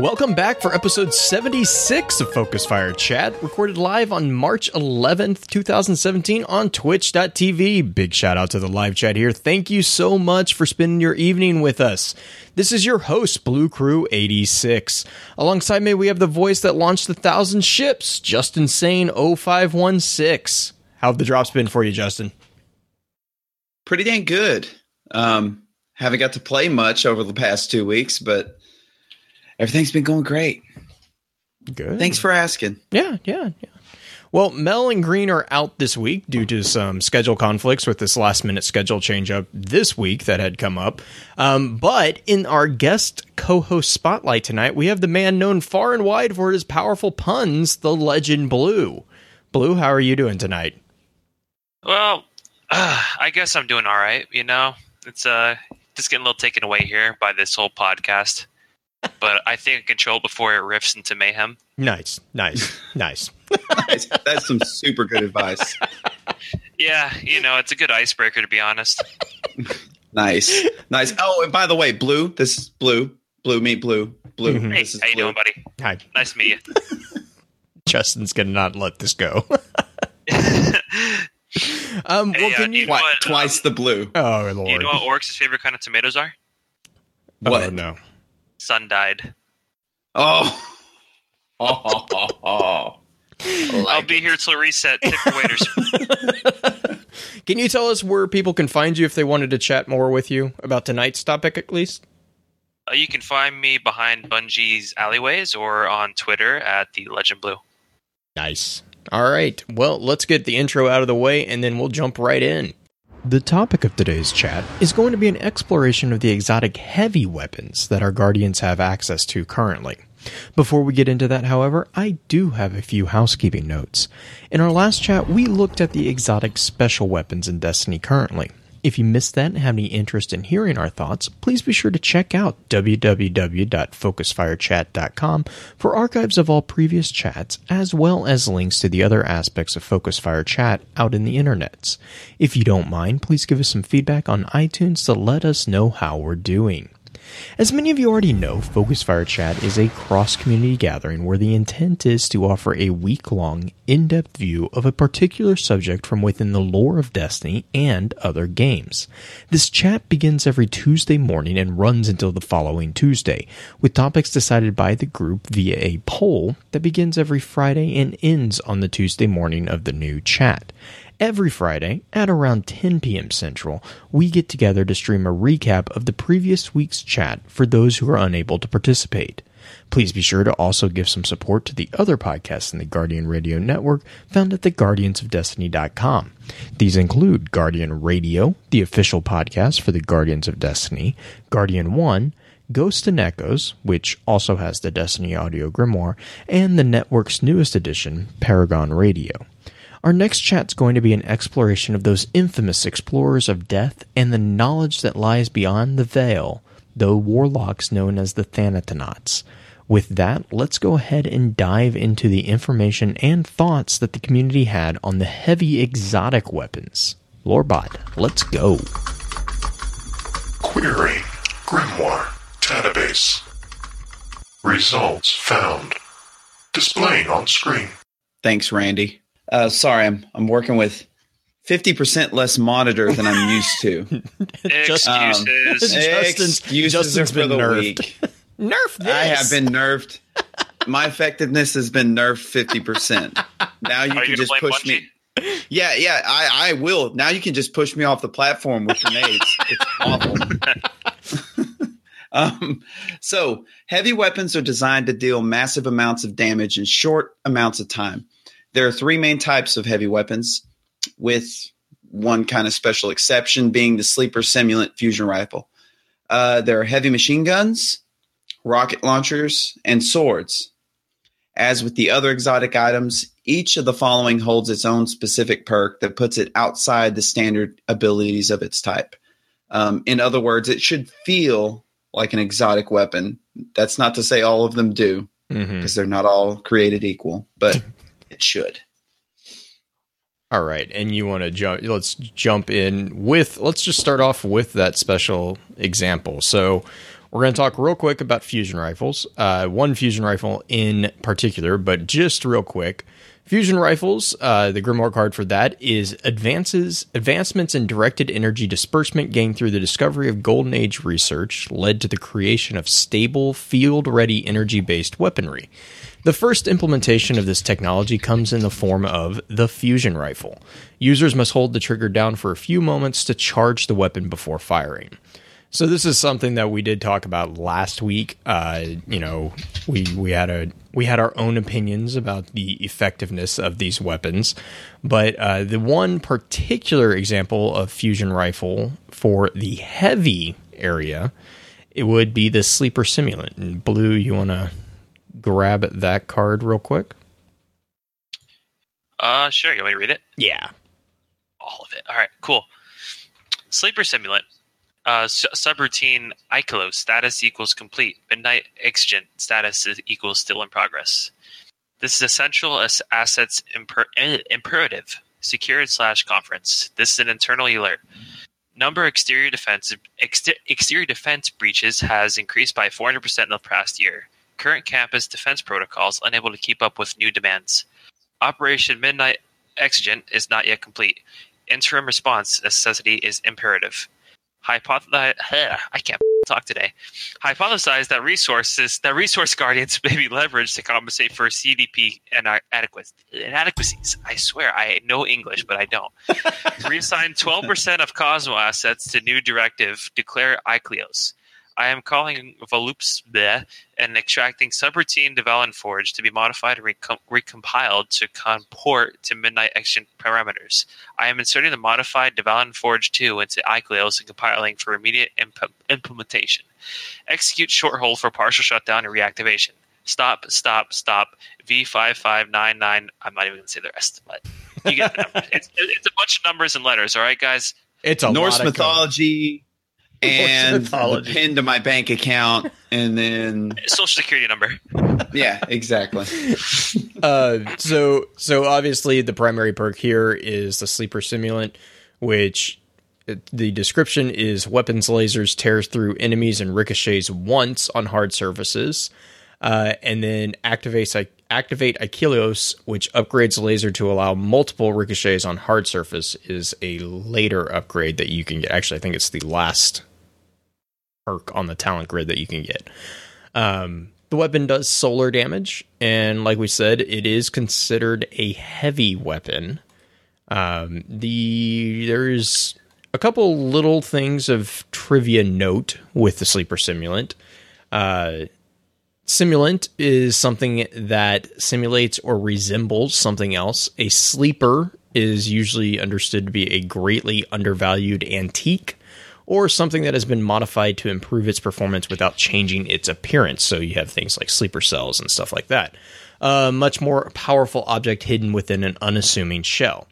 Welcome back for episode 76 of Focus Fire Chat, recorded live on March 11th, 2017 on twitch.tv. Big shout out to the live chat here. Thank you so much for spending your evening with us. This is your host, Blue Crew 86. Alongside me, we have the voice that launched the thousand ships, Justin Sane 0516. How've the drops been for you, Justin? Pretty dang good. Um, haven't got to play much over the past two weeks, but everything's been going great. Good. Thanks for asking. Yeah, yeah, yeah. Well, Mel and Green are out this week due to some schedule conflicts with this last minute schedule change up this week that had come up. Um, but in our guest co host spotlight tonight, we have the man known far and wide for his powerful puns, the legend Blue. Blue, how are you doing tonight? Well, uh, I guess I'm doing all right. You know, it's uh, just getting a little taken away here by this whole podcast. But I think control before it riffs into mayhem. Nice, nice, nice. That's, that's some super good advice. Yeah, you know, it's a good icebreaker to be honest. Nice, nice. Oh, and by the way, Blue, this is Blue. Blue, meet Blue. Blue. Mhm. Hey, This is how you Blue. doing, buddy? Hi. Nice to meet you. Justin's gonna not let this go. you. um, well, Hey, uh, can do you? you know Twi- what, twice the blue. Oh Do you know what Orcs' favorite kind of tomatoes are? What? Oh no! Sun died. Oh. Oh, oh, oh, oh. I I'll be it. here till reset. Tip the waiters. Can you tell us where people can find you if they wanted to chat more with you about tonight's topic, at least? Uh, you can find me behind Bungie's alleyways or on Twitter at the Legend Blue. Nice. All right. Well, let's get the intro out of the way and then we'll jump right in. The topic of today's chat is going to be an exploration of the exotic heavy weapons that our guardians have access to currently. Before we get into that, however, I do have a few housekeeping notes. In our last chat, we looked at the exotic special weapons in Destiny currently. If you missed that and have any interest in hearing our thoughts, please be sure to check out www.focusfirechat.com for archives of all previous chats, as well as links to the other aspects of Focus Fire Chat out in the internets. If you don't mind, please give us some feedback on iTunes to let us know how we're doing. As many of you already know, Focus Fire Chat is a cross community gathering where the intent is to offer a week long, in depth view of a particular subject from within the lore of Destiny and other games. This chat begins every Tuesday morning and runs until the following Tuesday, with topics decided by the group via a poll that begins every Friday and ends on the Tuesday morning of the new chat. Every Friday at around 10 p.m. Central, we get together to stream a recap of the previous week's chat for those who are unable to participate. Please be sure to also give some support to the other podcasts in the Guardian Radio Network found at theguardiansofdestiny.com. These include Guardian Radio, the official podcast for the Guardians of Destiny, Guardian One, Ghost and Echoes, which also has the Destiny Audio Grimoire, and the network's newest edition, Paragon Radio. Our next chat's going to be an exploration of those infamous explorers of death and the knowledge that lies beyond the veil, the warlocks known as the Thanatonauts. With that, let's go ahead and dive into the information and thoughts that the community had on the heavy exotic weapons. Lorebot, let's go. Query Grimoire Database. Results found. Displaying on screen. Thanks, Randy. Uh, sorry, I'm I'm working with fifty percent less monitor than I'm used to. Just- Excuses. Justin's- Excuses Justin's are for been the nerfed. week. Nerf this! I have been nerfed. My effectiveness has been nerfed fifty percent. Now you Are can you just push Bungie? me. Yeah, yeah, I, I will. Now you can just push me off the platform with grenades. it's awful. um, so, heavy weapons are designed to deal massive amounts of damage in short amounts of time. There are three main types of heavy weapons, with one kind of special exception being the sleeper simulant fusion rifle. Uh, there are heavy machine guns, rocket launchers, and swords. As with the other exotic items, each of the following holds its own specific perk that puts it outside the standard abilities of its type. Um, in other words, it should feel like an exotic weapon. That's not to say all of them do, Mhm. because they're not all created equal, but it should. All right, and you want to jump? Let's jump in with. Let's just start off with that special example. So we're going to talk real quick about fusion rifles. Uh, one fusion rifle in particular, but just real quick. Fusion rifles. Uh, the Grimoire card for that is advances advancements in directed energy disbursement gained through the discovery of Golden Age research led to the creation of stable field ready energy based weaponry. The first implementation of this technology comes in the form of the fusion rifle. Users must hold the trigger down for a few moments to charge the weapon before firing. So this is something that we did talk about last week. Uh, you know, we we had a we had our own opinions about the effectiveness of these weapons, but uh, the one particular example of fusion rifle for the heavy area, it would be the sleeper simulant. And Blue, you want to grab that card real quick? Uh, sure. You want me to read it? Yeah. All of it. All right. Cool. Sleeper simulant. Uh, su- subroutine Ikelos status equals complete. Midnight exigent status is equals still in progress. This is essential as assets imper- eh, imperative. Secured slash conference. This is an internal alert. Number exterior defense exter- exterior defense breaches has increased by 400% in the past year. Current campus defense protocols unable to keep up with new demands. Operation Midnight Exigent is not yet complete. Interim response necessity is imperative. Hypothesize, I can't talk today. Hypothesize that resources, that resource guardians may be leveraged to compensate for CDP inadequacies. inadequacies. I swear, I know English, but I don't. Reassign 12% of Cosmo assets to new directive. Declare Ikelos. I am calling Voluspa bleh, and extracting subroutine development forge to be modified and recom- recompiled to comport to Midnight Action parameters. I am inserting the modified development forge 2 into Ikelos and compiling for immediate imp- implementation. Execute short hold for partial shutdown and reactivation. Stop, stop, stop. V5599. I'm not even going to say the rest, but you get the numbers. it's, it's a bunch of numbers and letters, all right, guys? It's a Norse lot of code. mythology and mythology. the pin to my bank account, and then Social security number. yeah, exactly. uh, so so obviously the primary perk here is the sleeper simulant, which the description is weapons lasers tears through enemies and ricochets once on hard surfaces, uh, and then activates I- activate Ikelos, which upgrades the laser to allow multiple ricochets on hard surface. Is a later upgrade that you can get. Actually, I think it's the last perk on the talent grid that you can get. Um, the weapon does solar damage, and like we said, it is considered a heavy weapon. Um, the there's a couple little things of trivia note with the sleeper simulant. Uh, simulant is something that simulates or resembles something else. A sleeper is usually understood to be a greatly undervalued antique or something that has been modified to improve its performance without changing its appearance. So you have things like sleeper cells and stuff like that. A much more powerful object hidden within an unassuming shell.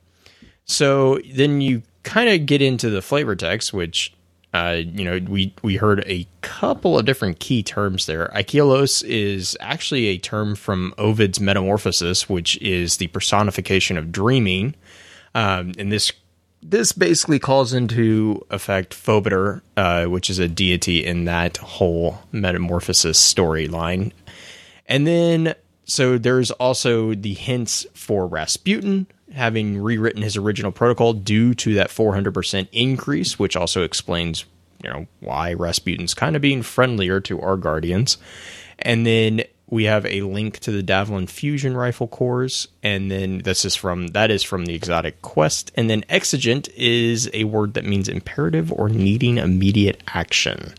So then you kind of get into the flavor text, which uh, you know we we heard a couple of different key terms there. Ikelos is actually a term from Ovid's Metamorphosis, which is the personification of dreaming, um, and this this basically calls into effect Phobetor, uh, which is a deity in that whole Metamorphosis storyline. And then, so there's also the hints for Rasputin having rewritten his original protocol due to that 400% increase, which also explains, you know, why Rasputin's kind of being friendlier to our guardians. And then we have a link to the Davlin fusion rifle cores, and then this is from that is from the exotic quest. And then exigent is a word that means imperative or needing immediate action.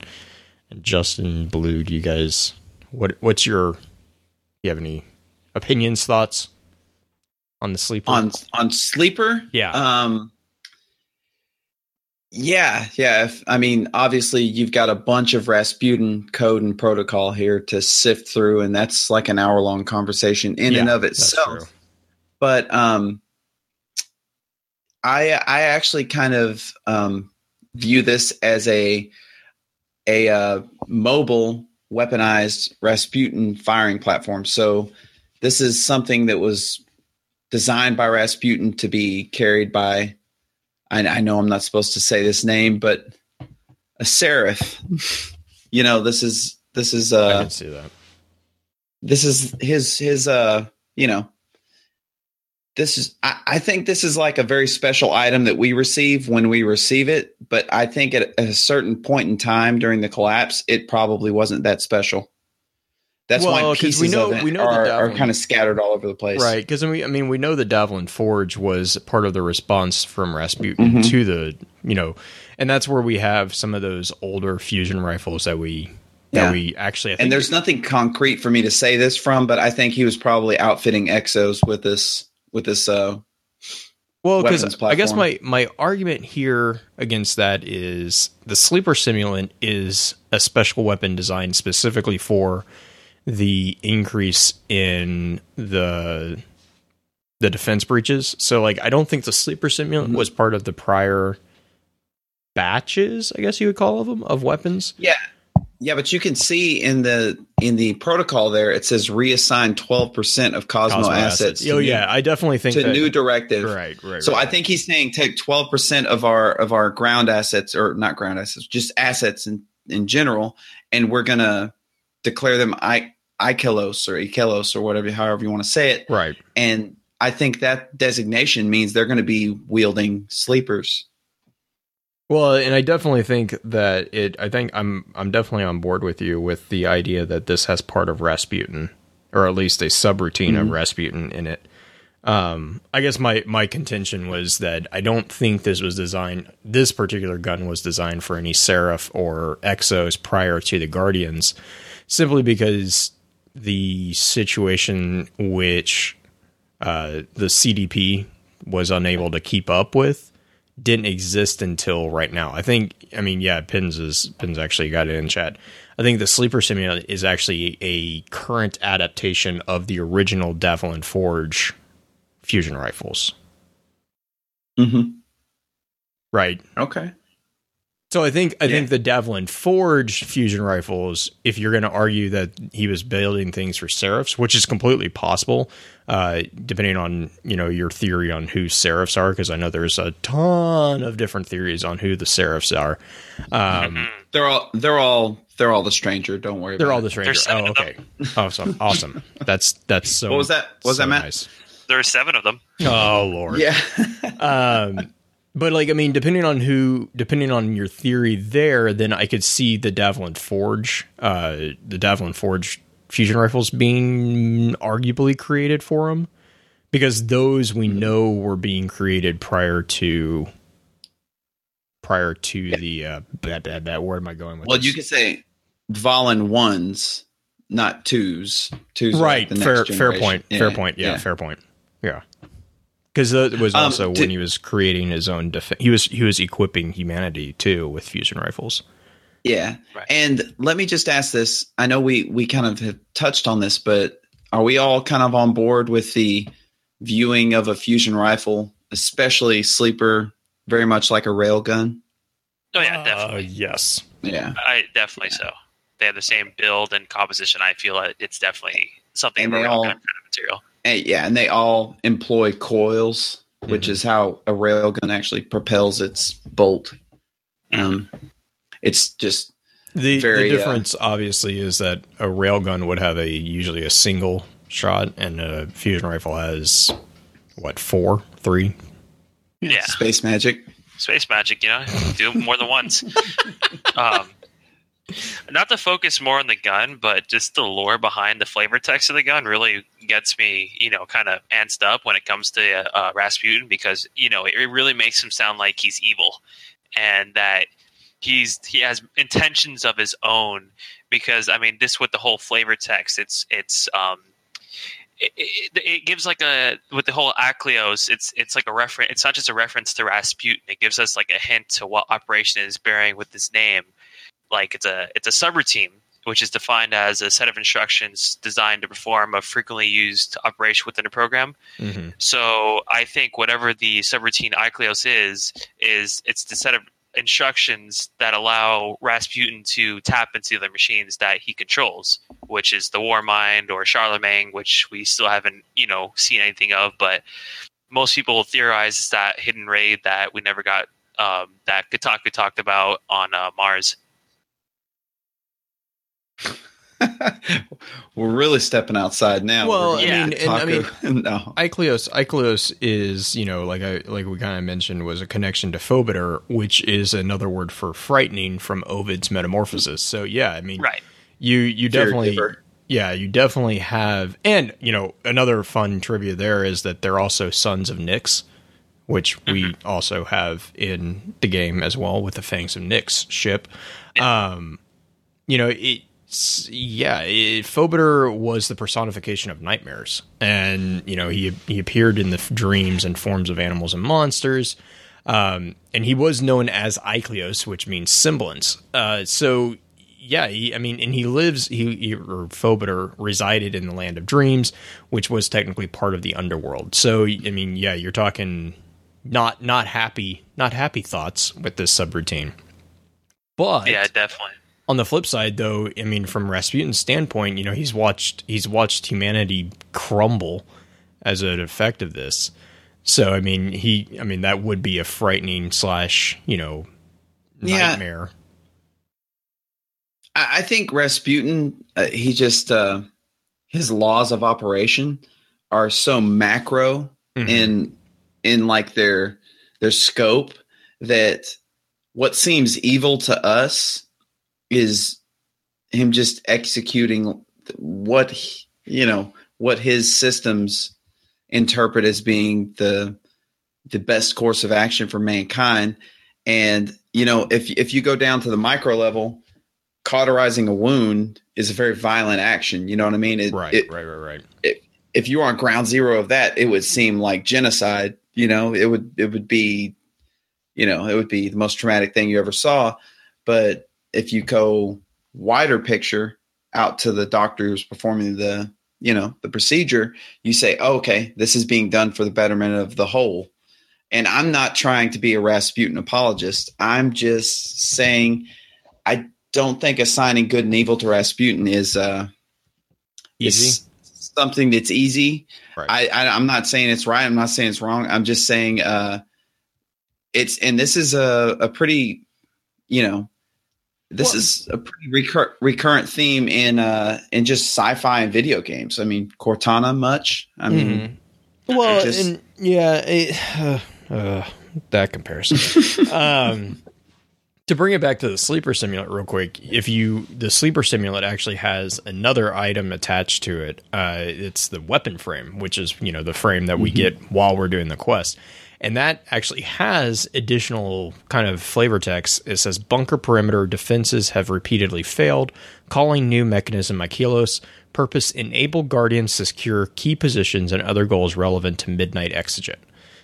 And Justin Blue, do you guys what what's your do you have any opinions, thoughts on the sleeper? on on sleeper Yeah. um yeah yeah if, i mean obviously you've got a bunch of rasputin code and protocol here to sift through and that's like an hour long conversation in and of itself but um i i actually kind of um view this as a a uh, mobile weaponized Rasputin firing platform. So this is something that was designed by Rasputin to be carried by. I, I know I'm not supposed to say this name, but a seraph. you know, this is this is I uh can see that. this is his his uh you know this is I, I think this is like a very special item that we receive when we receive it but i think at a certain point in time during the collapse it probably wasn't that special that's Well, why pieces we know- of it we know are, are kind of scattered all over the place Right, because I mean, we know the Davlin Forge was part of the response from Rasputin Mhm. to the, you know, and that's where we have some of those older fusion rifles that we that Yeah. we actually. I think and there's nothing concrete for me to say this from but i think he was probably outfitting exos with this with this uh well, because I guess my my argument here against that is the sleeper simulant is a special weapon designed specifically for the increase in the the defense breaches. So like I don't think the sleeper simulant Mhm. was part of the prior batches, I guess you would call them, of weapons. Yeah. Yeah, but you can see in the in the protocol there it says reassign 12% of Cosmo, Cosmo assets. to Oh new- yeah, I definitely think to that, new directive. right, right. So right. I think he's saying take 12% of our of our ground assets or not ground assets, just assets in in general and we're going to declare them I Ikilos or Ikelos or whatever however you want to say it. right. And I think that designation means they're going to be wielding sleepers. Well, and I definitely think that it. I think I'm I'm definitely on board with you with the idea that this has part of Rasputin, or at least a subroutine of Mhm. Rasputin in it. Um, I guess my my contention was that I don't think this was designed. This particular gun was designed for any Seraph or Exos prior to the Guardians, simply because the situation which uh, the CDP was unable to keep up with didn't exist until right now. I think. I mean, yeah, Pins is Pins actually got it in chat. I think the sleeper simulant is actually a current adaptation of the original Davlin Forge fusion rifles. Mm-hmm. Right. Okay. So I think I Yeah. think the Devlin forged fusion rifles, if you're going to argue that he was building things for Seraphs, which is completely possible, uh, depending on you know your theory on who Seraphs are, because I know there's a ton of different theories on who the Seraphs are. Um, Mhm. They're all they're all they're all the stranger. Don't worry. they're all it. the stranger. Oh, of okay. Awesome. Awesome. That's that's so. What was that? What was so that, Matt? nice. There are seven of them. Oh Lord. Yeah. um but like i mean depending on who depending on your theory there then i could see the davlin forge uh the davlin forge fusion rifles being arguably created for them because those we know were being created prior to prior to the uh bad bad bad where am i going with well, this? you could say Valen ones, not twos. Twos, right like the fair fair point. Fair point. Yeah, fair point. Yeah because that was Um, also when he was creating his own def- he was he was equipping humanity too with fusion rifles Yeah. Right. And let me just ask this. I know we we kind of have touched on this, but are we all kind of on board with the viewing of a fusion rifle, especially sleeper, very much like a railgun? Oh yeah, Uh, definitely. yes. Yeah. I definitely so. They have the same build and composition. I feel like it's definitely something And of a they all- kind of material. And, yeah, and they all employ coils, which Mhm. is how a railgun actually propels its bolt. Um, it's just The, Very, the uh, difference obviously is that a railgun would have a usually a single shot, and a fusion rifle has what four, three. Yeah. space magic. Space magic, you know, do more than once. um, not to focus more on the gun, but just the lore behind the flavor text of the gun really gets me, you know, kind of antsed up when it comes to uh, Rasputin because you know it, really makes him sound like he's evil and that he's he has intentions of his own. Because I mean, this with the whole flavor text, it's it's um, it, it, it gives like a with the whole Ikelos, it's it's like a reference. It's not just a reference to Rasputin. It gives us like a hint to what operation is bearing with this name. Like it's a it's a subroutine, which is defined as a set of instructions designed to perform a frequently used operation within a program. Mm-hmm. So I think whatever the subroutine Ikelos is, is it's the set of instructions that allow Rasputin to tap into the machines that he controls, which is the War Mind or Charlemagne, which we still haven't, you know, seen anything of. But most people theorize is that hidden raid that we never got, um, that Kotaku talked about on uh, Mars. We're really stepping outside now. Well, I mean, and I mean, talk- no. Ikelos, Ikelos is, you know, like I like we kind of mentioned, was a connection to Phobetor, which is another word for frightening from Ovid's Metamorphosis. So yeah, I mean, Right. you you Fear definitely giver. yeah you definitely have, and you know another fun trivia there is that they're also sons of Nyx, which we also have in the game as well with the Fangs of Nyx ship. Um, you know it. Yeah, it, Phobetor was the personification of nightmares, and you know he he appeared in the dreams and forms of animals and monsters, um, and he was known as Ikelos, which means semblance. Uh, so yeah, he, I mean, and he lives. He, he or Phobetor resided in the land of dreams, which was technically part of the underworld. So I mean, yeah, you're talking not not happy not happy thoughts with this subroutine. But Yeah, definitely. On the flip side though i mean from rasputin's standpoint you know he's watched he's watched humanity crumble as an effect of this. So i mean he i mean that would be a frightening slash you know nightmare. I, I think Rasputin, uh, he just uh, his laws of operation are so macro Mhm. in in like their their scope that what seems evil to us is him just executing what he- you know what his systems interpret as being the the best course of action for mankind and you know if if you go down to the micro level cauterizing a wound is a very violent action you know what i mean it, right it- right right right if you were on ground zero of that, it would seem like genocide. You know, it would it would be, you know, it would be the most traumatic thing you ever saw. But if you go wider picture out to the doctor who's performing the, you know, the procedure, you say, oh, okay, this is being done for the betterment of the whole. And I'm not trying to be a Rasputin apologist. I'm just saying I don't think assigning good and evil to Rasputin is uh easy is something that's easy. Right. I, I I'm not saying it's right. I'm not saying it's wrong. I'm just saying uh, it's and this is a a pretty, you know, this Well- is a pretty recur- recurrent theme in uh in just sci-fi and video games. I mean, Cortana much. I mean, Mhm. well just- and yeah it, uh, uh, that comparison um to bring it back to the sleeper simulant real quick if you the sleeper simulant actually has another item attached to it uh it's the weapon frame which is you know the frame that we get while we're doing the quest and that actually has additional kind of flavor text it says bunker perimeter defenses have repeatedly failed calling new mechanism Ikelos. purpose enable guardians to secure key positions and other goals relevant to midnight exigent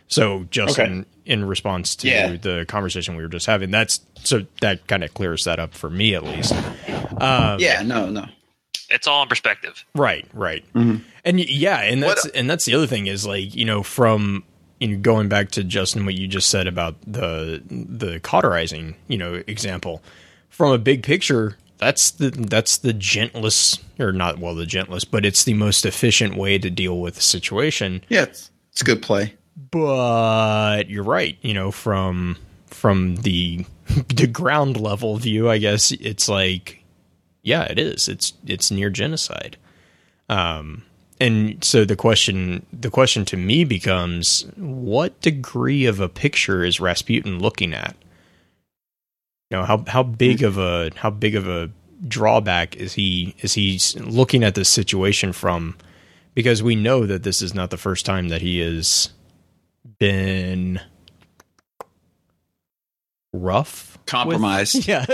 so just Okay. in, in response to Yeah. the conversation we were just having, that's so that kind of clears that up for me at least. Um, yeah, no, no. It's all in perspective. Right, right. Mhm. And yeah, and What- that's and that's the other thing is like you know from know going back to Justin what you just said about the the cauterizing you know example from a big picture that's the that's the gentlest or not well the gentlest but it's the most efficient way to deal with the situation. Yeah, it's, it's a good play. but you're right you know from from the the ground level view i guess it's like yeah it is. It's it's near genocide. Um and so the question the question to me becomes what degree of a picture is rasputin looking at? You know how how big hmm. of a how big of a drawback is he is he looking at this situation from? Because we know that this is not the first time that he has been rough with- yeah.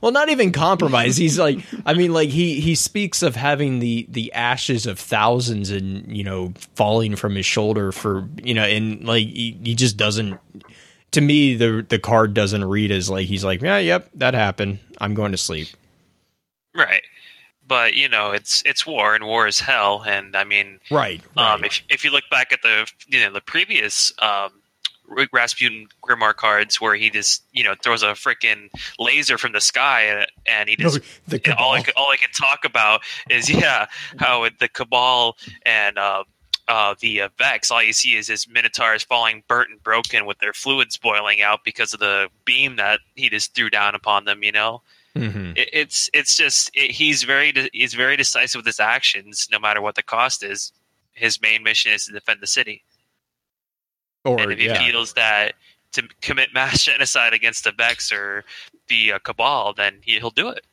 Well not even compromise. He's like i mean like he he speaks of having the the ashes of thousands and you know falling from his shoulder for you know and like he, he just doesn't to me the the card doesn't read as like he's like yeah yep that happened. I'm going to sleep. Right. But you know, it's it's war, and war is hell. And I mean, right, um, if if you look back at the you know the previous um, Rasputin Grimoire cards where he just you know throws a freaking laser from the sky and, and he just the and all I could, all I can talk about is yeah how the Cabal and uh, uh, the uh, Vex all you see is his Minotaurs falling burnt and broken with their fluids boiling out because of the beam that he just threw down upon them. You know, Mhm. it, it's it's just it, he's very de- he's very decisive with his actions, no matter what the cost is. His main mission is to defend the city, Or and if he yeah. feels that to commit mass genocide against the Vex or the uh, Cabal, then he, he'll do it.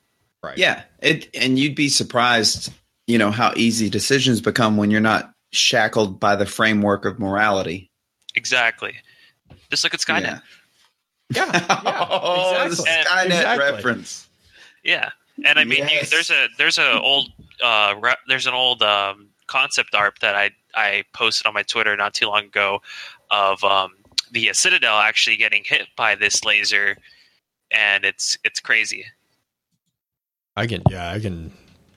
right. Yeah, it and you'd be surprised, you know, how easy decisions become when you're not shackled by the framework of morality. Exactly. Just look at Skynet. Yeah. Yeah, oh, the exactly. Skynet Exactly. reference. Yeah, and I mean, you, there's a there's a old uh, re- there's an old um, concept art that I I posted on my Twitter not too long ago of um, the Citadel actually getting hit by this laser, and it's it's crazy. I can, yeah, I can.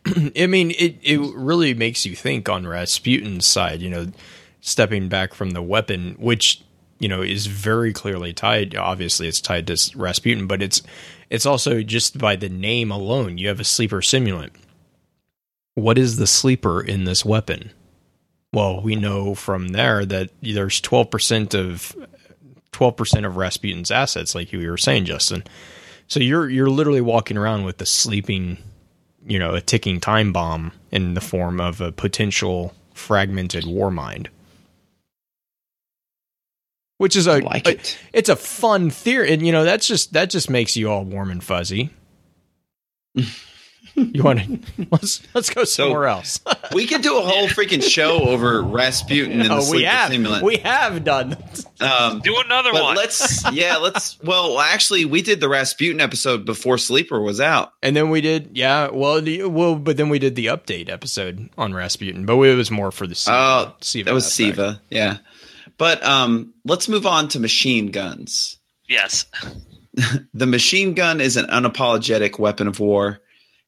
I mean, it it really makes you think on Rasputin's side. You know, stepping back from the weapon, which you know is very clearly tied. Obviously, it's tied to Rasputin, but it's it's also just by the name alone. You have a sleeper simulant. What is the sleeper in this weapon? Well, we know from there that there's twelve percent of twelve percent of Rasputin's assets, like you were saying, Justin. So you're you're literally walking around with a sleeping, you know, a ticking time bomb in the form of a potential fragmented war mind. Which is a, like a- it. it's a fun theory, and you know that's just that just makes you all warm and fuzzy. you want to let's let's go somewhere else. We could do a whole freaking show over Rasputin and the oh, we sleeper have simulant. we have done. um, Do another but one. let's, yeah, let's. Well, actually, we did the Rasputin episode before Sleeper was out. And then we did, yeah. Well, the, well, but then we did the update episode on Rasputin, but it was more for the Siva, Oh, Siva that was aspect. Siva, yeah. But um, let's move on to machine guns. yes, The machine gun is an unapologetic weapon of war.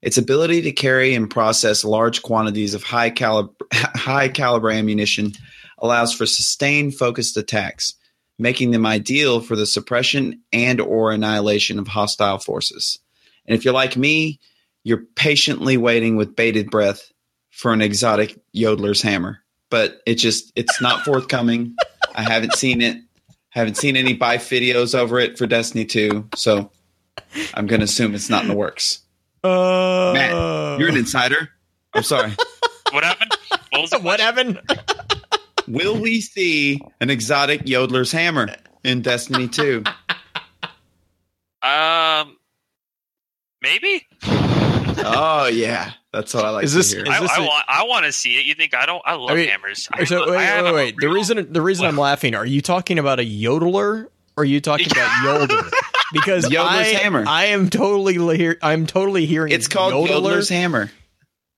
Its ability to carry and process large quantities of high caliber, high caliber ammunition allows for sustained focused attacks, making them ideal for the suppression and or annihilation of hostile forces. And if you're like me, you're patiently waiting with bated breath for an exotic yodeler's hammer. But it just it's not forthcoming. I haven't seen it. Haven't seen any buy videos over it for Destiny 2, so I'm gonna assume it's not in the works. Uh, Matt, you're an insider. I'm sorry. what happened? What was what happened? Will we see an exotic yodeler's hammer in Destiny 2? Um, maybe. Oh yeah, that's what I like Is to this- hear. is I, this I a- want I want to see it. You think I don't? I love I mean, hammers. I, So lo- wait, I have wait, wait. The reason the reason I'm laughing are you talking about a yodeler or are you talking about yolder? Because Yodeler's I, hammer. I am totally hear, I'm totally hearing it's called yodeler's hammer.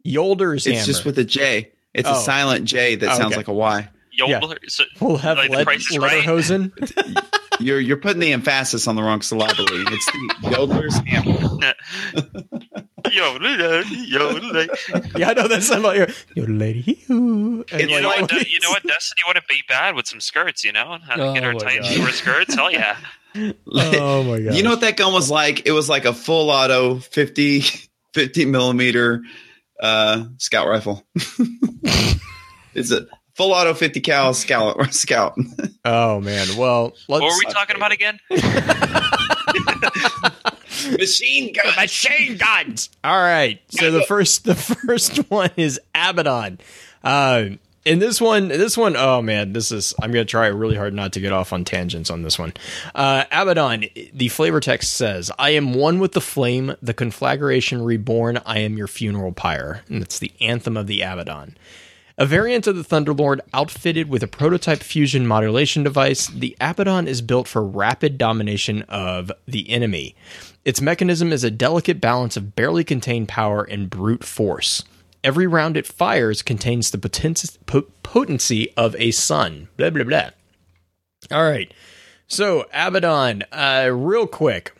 Yodeler's It's hammer. just with a J. It's Oh. a silent J that Oh, sounds okay. like a Y. Yodler. So, we'll have like the lead, Price is Right. You're you're putting the emphasis on the wrong syllable. It's the yodeler's hammer. Yodler, yodler. yeah, I know that sound like yodelady. And It's You know what? You know what? Destiny wouldn't be bad with some skirts. You know how to oh get Oh her my tight God. short skirts. Hell yeah. Oh my god! You know what that gun was like? It was like a full auto 50, 50 millimeter uh, scout rifle. it's a full auto 50 cal scout. scout. Oh man. Well, let's. What were we talking about again? Machine gun. machine guns. All right. So the first the first one is Abaddon. Uh in this one, this one, oh man, this is. I'm gonna try really hard not to get off on tangents on this one. Uh, Abaddon, the flavor text says, "I am one with the flame, the conflagration reborn. I am your funeral pyre," and it's the anthem of the Abaddon. A variant of the Thunderlord outfitted with a prototype fusion modulation device, the Abaddon is built for rapid domination of the enemy. Its mechanism is a delicate balance of barely contained power and brute force. Every round it fires contains the poten- po- potency of a sun. Blah, blah, blah. All right. So, Abaddon, uh, real quick.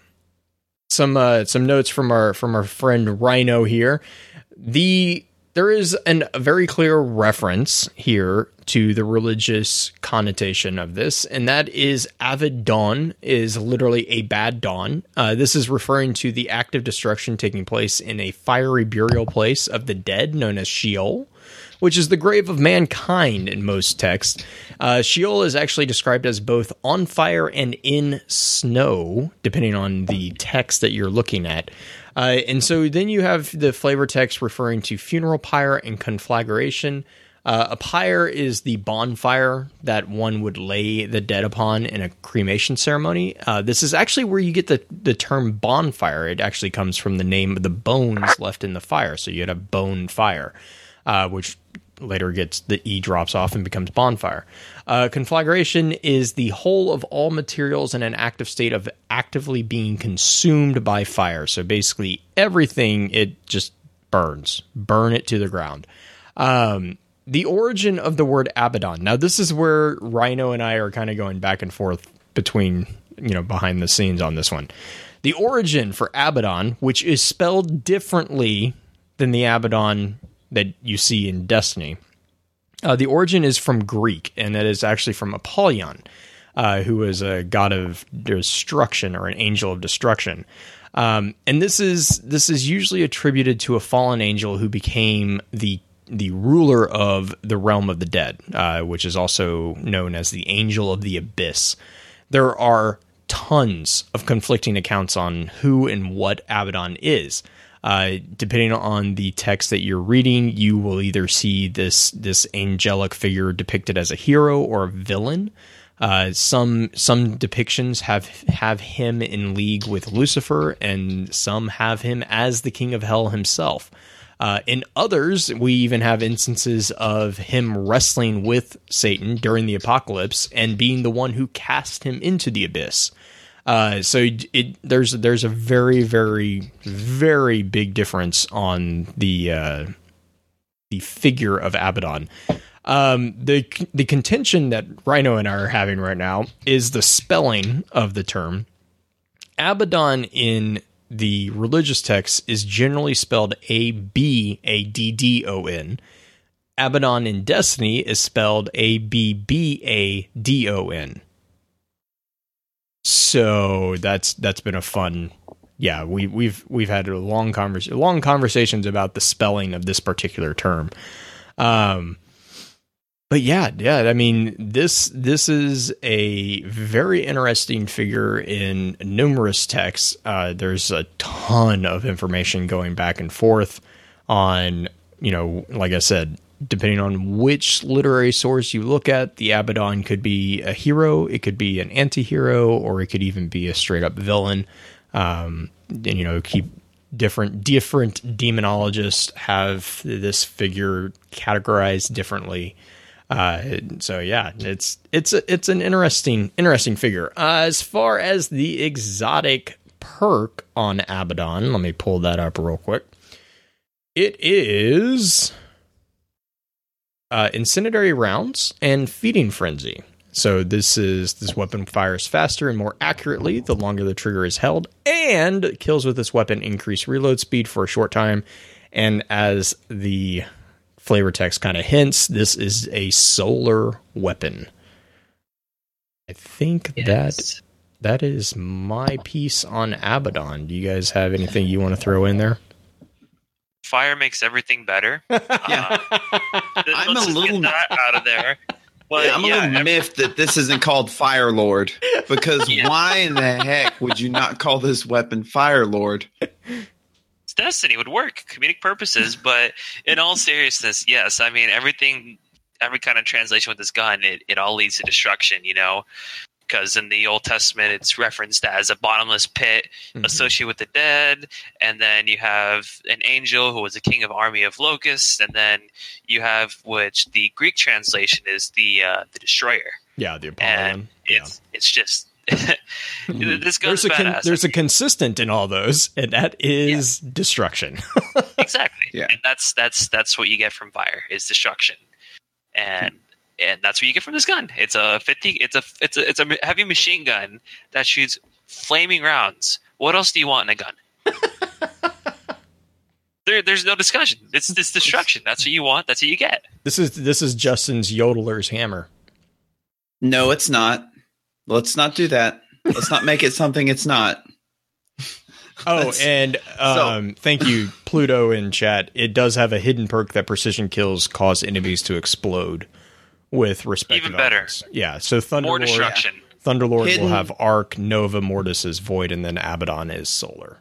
Some uh, some notes from our from our friend Rhino here. The there is an, a very clear reference here to the religious connotation of this, and that is Avid Dawn is literally a bad dawn. Uh, this is referring to the act of destruction taking place in a fiery burial place of the dead known as Sheol which is the grave of mankind in most texts. Uh, Sheol is actually described as both on fire and in snow, depending on the text that you're looking at. Uh, and so then you have the flavor text referring to funeral pyre and conflagration. Uh, a pyre is the bonfire that one would lay the dead upon in a cremation ceremony. Uh, this is actually where you get the, the term bonfire. It actually comes from the name of the bones left in the fire. So you had a bone fire, uh, which later gets the E drops off and becomes bonfire. Uh, conflagration is the whole of all materials in an active state of actively being consumed by fire. So basically, everything it just burns, burn it to the ground. Um, the origin of the word Abaddon. Now, this is where Rhino and I are kind of going back and forth between, you know, behind the scenes on this one. The origin for Abaddon, which is spelled differently than the Abaddon that you see in Destiny. Uh, the origin is from Greek, and that is actually from Apollyon, uh, who was a god of destruction or an angel of destruction. Um, and this is this is usually attributed to a fallen angel who became the the ruler of the realm of the dead, uh, which is also known as the angel of the abyss. There are tons of conflicting accounts on who and what Abaddon is. Uh, depending on the text that you're reading, you will either see this this angelic figure depicted as a hero or a villain. Uh, some some depictions have have him in league with Lucifer, and some have him as the king of hell himself. Uh, in others, we even have instances of him wrestling with Satan during the apocalypse and being the one who cast him into the abyss. Uh, so it, there's there's a very very very big difference on the uh, the figure of Abaddon. Um, the the contention that Rhino and I are having right now is the spelling of the term. Abaddon in the religious texts is generally spelled A B A D D O N. Abaddon in Destiny is spelled A B B A D O N. So that's that's been a fun yeah, we we've we've had a long convers long conversations about the spelling of this particular term. Um but yeah, yeah, I mean this this is a very interesting figure in numerous texts. Uh, there's a ton of information going back and forth on, you know, like I said, depending on which literary source you look at, the Abaddon could be a hero, it could be an anti-hero, or it could even be a straight up villain. Um, and you know, keep different different demonologists have this figure categorized differently. Uh, so yeah, it's it's a, it's an interesting interesting figure. Uh, as far as the exotic perk on Abaddon, let me pull that up real quick. It is uh, incendiary rounds and feeding frenzy. So this is this weapon fires faster and more accurately the longer the trigger is held, and kills with this weapon increase reload speed for a short time. And as the flavor text kind of hints, this is a solar weapon. I think yes. that that is my piece on Abaddon. Do you guys have anything you want to throw in there? Fire makes everything better. yeah. Uh, I'm a little out of there. But, yeah, I'm yeah, a little miffed that this isn't called Fire Lord because yeah. why in the heck would you not call this weapon Fire Lord? It's Destiny would work comedic purposes, but in all seriousness, yes. I mean everything, every kind of translation with this gun, it, it all leads to destruction. You know, because in the Old Testament it's referenced as a bottomless pit mm-hmm. associated with the dead, and then you have an angel who was a king of army of locusts, and then you have which the Greek translation is the uh, the destroyer. Yeah, the Apollyon. It's yeah. it's just this there's a con- there's a consistent in all those, and that is yeah. destruction. exactly. Yeah, and that's that's that's what you get from fire is destruction, and and that's what you get from this gun. It's a fifty. It's a it's a it's a heavy machine gun that shoots flaming rounds. What else do you want in a gun? There, there's no discussion. It's this destruction. That's what you want. That's what you get. This is this is Justin's yodeler's hammer. No, it's not. Let's not do that. Let's not make it something it's not. Oh, That's- and um, thank you, Pluto in chat. It does have a hidden perk that precision kills cause enemies to explode with respective Even better. elements. Yeah, so Thunderlord, More destruction. Thunderlord Hidden- will have Arc, Nova, Mortis is Void, and then Abaddon is Solar.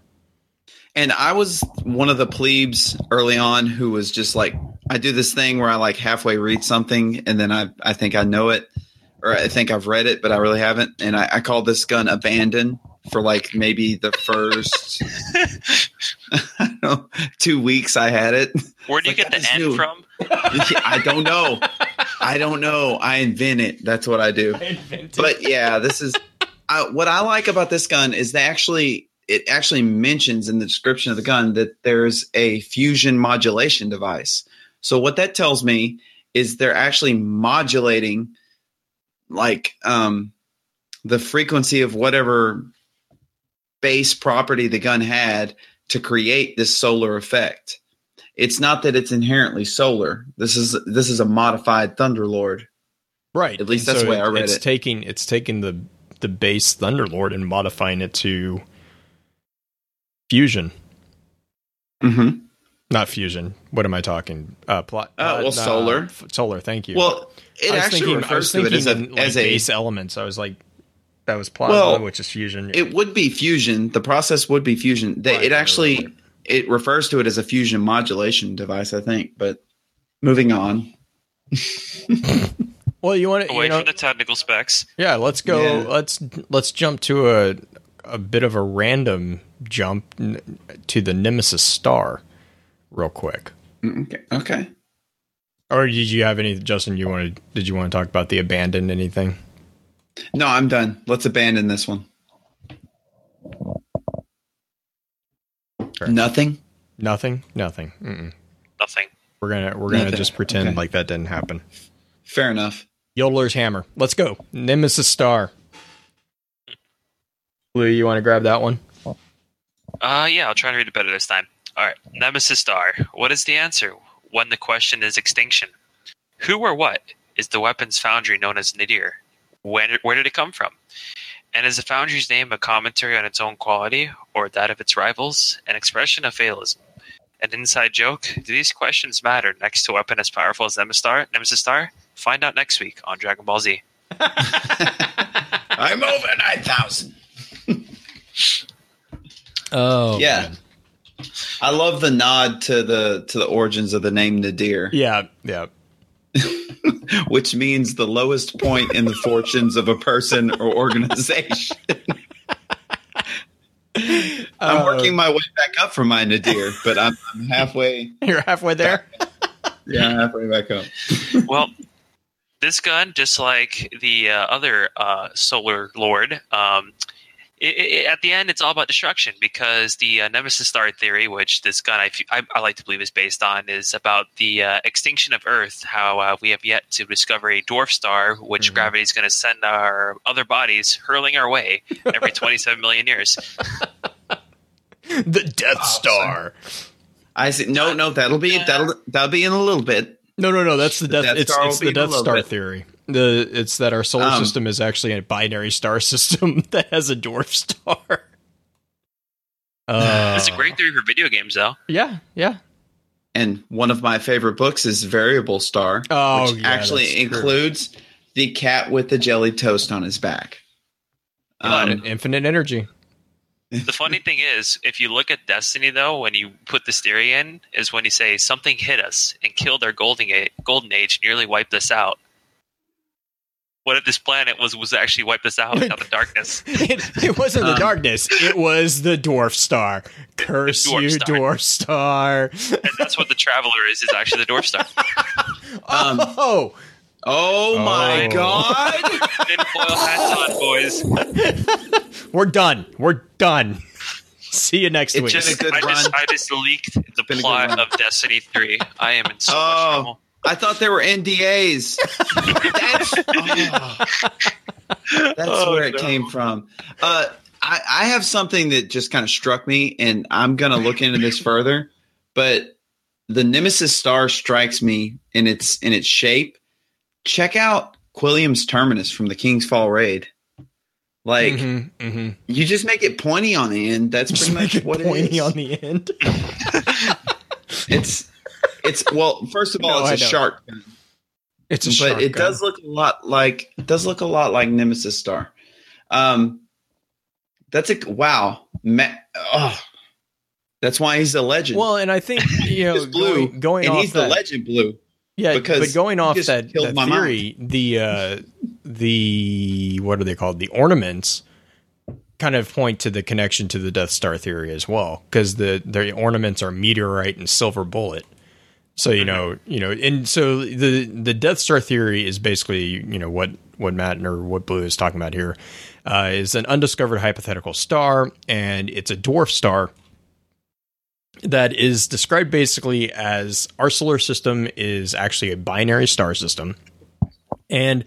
And I was one of the plebes early on who was just like, I do this thing where I like halfway read something and then I, I think I know it or I think I've read it, but I really haven't. And I, I called this gun Abandon for like maybe the first I don't know, two weeks I had it. Where do you Like, get the is N new. from? I don't know. I don't know. I invent it. That's what I do. But yeah, this is I, what I like about this gun is they actually it actually mentions in the description of the gun that there's a fusion modulation device. So what that tells me is they're actually modulating like um the frequency of whatever base property the gun had to create this solar effect. It's not that it's inherently solar. This is this is a modified Thunderlord. Right. At least And that's the way I read it's it. taking it's taking the the base Thunderlord and modifying it to fusion, Mm-hmm. not fusion. What am I talking? Uh, plot. Uh, well, solar. f- solar. Thank you. Well, it I was actually thinking, I refers was to it as a, in, like, as a base elements. I was like, that was plasma, Well, which is fusion. it would be fusion. The process would be fusion. They, Right, it actually right, right. It refers to it as a fusion modulation device, I think. But moving on. well, you want to, Away you know, from the technical specs. yeah. Let's go. Yeah. Let's let's jump to a a bit of a random jump n- to the Nemesis star, real quick. Mm, okay. Okay. Or did you have any, Justin? You want to? Did you want to talk about the abandoned anything? No, I'm done. Let's abandon this one. Sure. Nothing. Nothing. Nothing. Mm-mm. Nothing. We're gonna we're gonna Nothing. just pretend Okay. like that didn't happen. Fair enough. Yodeler's hammer. Let's go. Nemesis star. Lou, you want to grab that one? Uh, yeah, I'll try to read it better this time. All right, Nemesis Star. What is the answer when the question is extinction? Who or what is the weapons foundry known as Nadir? When, where did it come from? And is the foundry's name a commentary on its own quality or that of its rivals? An expression of fatalism? An inside joke? Do these questions matter next to a weapon as powerful as Nemesis Star? Nemesis Star? Find out next week on Dragon Ball Z. I'm over nine thousand. Oh, Yeah. I love the nod to the to the origins of the name Nadir, yeah, yeah. which means the lowest point in the fortunes of a person or organization. I'm Uh, working my way back up from my Nadir, but I'm, I'm halfway. You're halfway there. Yeah, halfway back up. well, this gun, just like the uh, other uh, Solar Lord, um, it, it, at the end, it's all about destruction because the uh, Nemesis Star theory, which this gun I, f- I, I like to believe is based on, is about the uh, extinction of Earth. How uh, we have yet to discover a dwarf star, which Mhm. gravity is going to send our other bodies hurling our way every 27 million years. the Death Oh, Star. I see. No, no, that'll be that'll that'll be in a little bit. No, no, no. That's the The Death. Death it's Star it's the Death Star bit. theory. The it's that our solar Um, system is actually a binary star system that has a dwarf star. Uh, It's a great theory for video games, though. Yeah, yeah. And one of my favorite books is Variable Star, Oh, which yeah, actually that's true. includes the cat with the jelly toast on his back. Um, Infinite energy. The funny thing is, if you look at Destiny, though, when you put this theory in, is when you say something hit us and killed our golden age, golden age, nearly wiped us out. What if this planet was was actually wiped us out out of darkness? It, it wasn't the Um, darkness. It was the dwarf star. Curse dwarf you, star. dwarf star. And that's what the Traveler is. Is actually the Dwarf Star. Um, oh, oh my Oh. god! Tinfoil hats on, boys. we're done. We're done. See you next It's week. just a good I just. I just leaked the been plot of Destiny Three. I am in so Oh. much trouble. I thought they were NDAs. That's, oh. That's Oh, where it no. came from. Uh, I, I have something that just kind of struck me, and I'm going to look into this further. but the Nemesis star strikes me in its in its shape. Check out Qullim's Terminus from the King's Fall raid. Like Mhm, mhm. you just make it pointy on the end. That's Just much make it what pointy is. on the end. it's it's well, first of all, No, I it's a know. shark, It's a shark. but shark it gun. does look a lot like it does look a lot like Nemesis Star. Um, that's a wow. Ma- oh, that's why he's a legend. Well, and I think you know He's blue, going, going and off he's that, the legend blue. Yeah, because but going off that, that theory, the uh, the what are they called? The ornaments kind of point to the connection to the Death Star theory as well, because the the ornaments are meteorite and silver bullet. So you know, you know, and so the the Death Star theory is basically you know what what Matt or what Blue is talking about here uh, is an undiscovered hypothetical star, and it's a dwarf star that is described basically as our solar system is actually a binary star system. And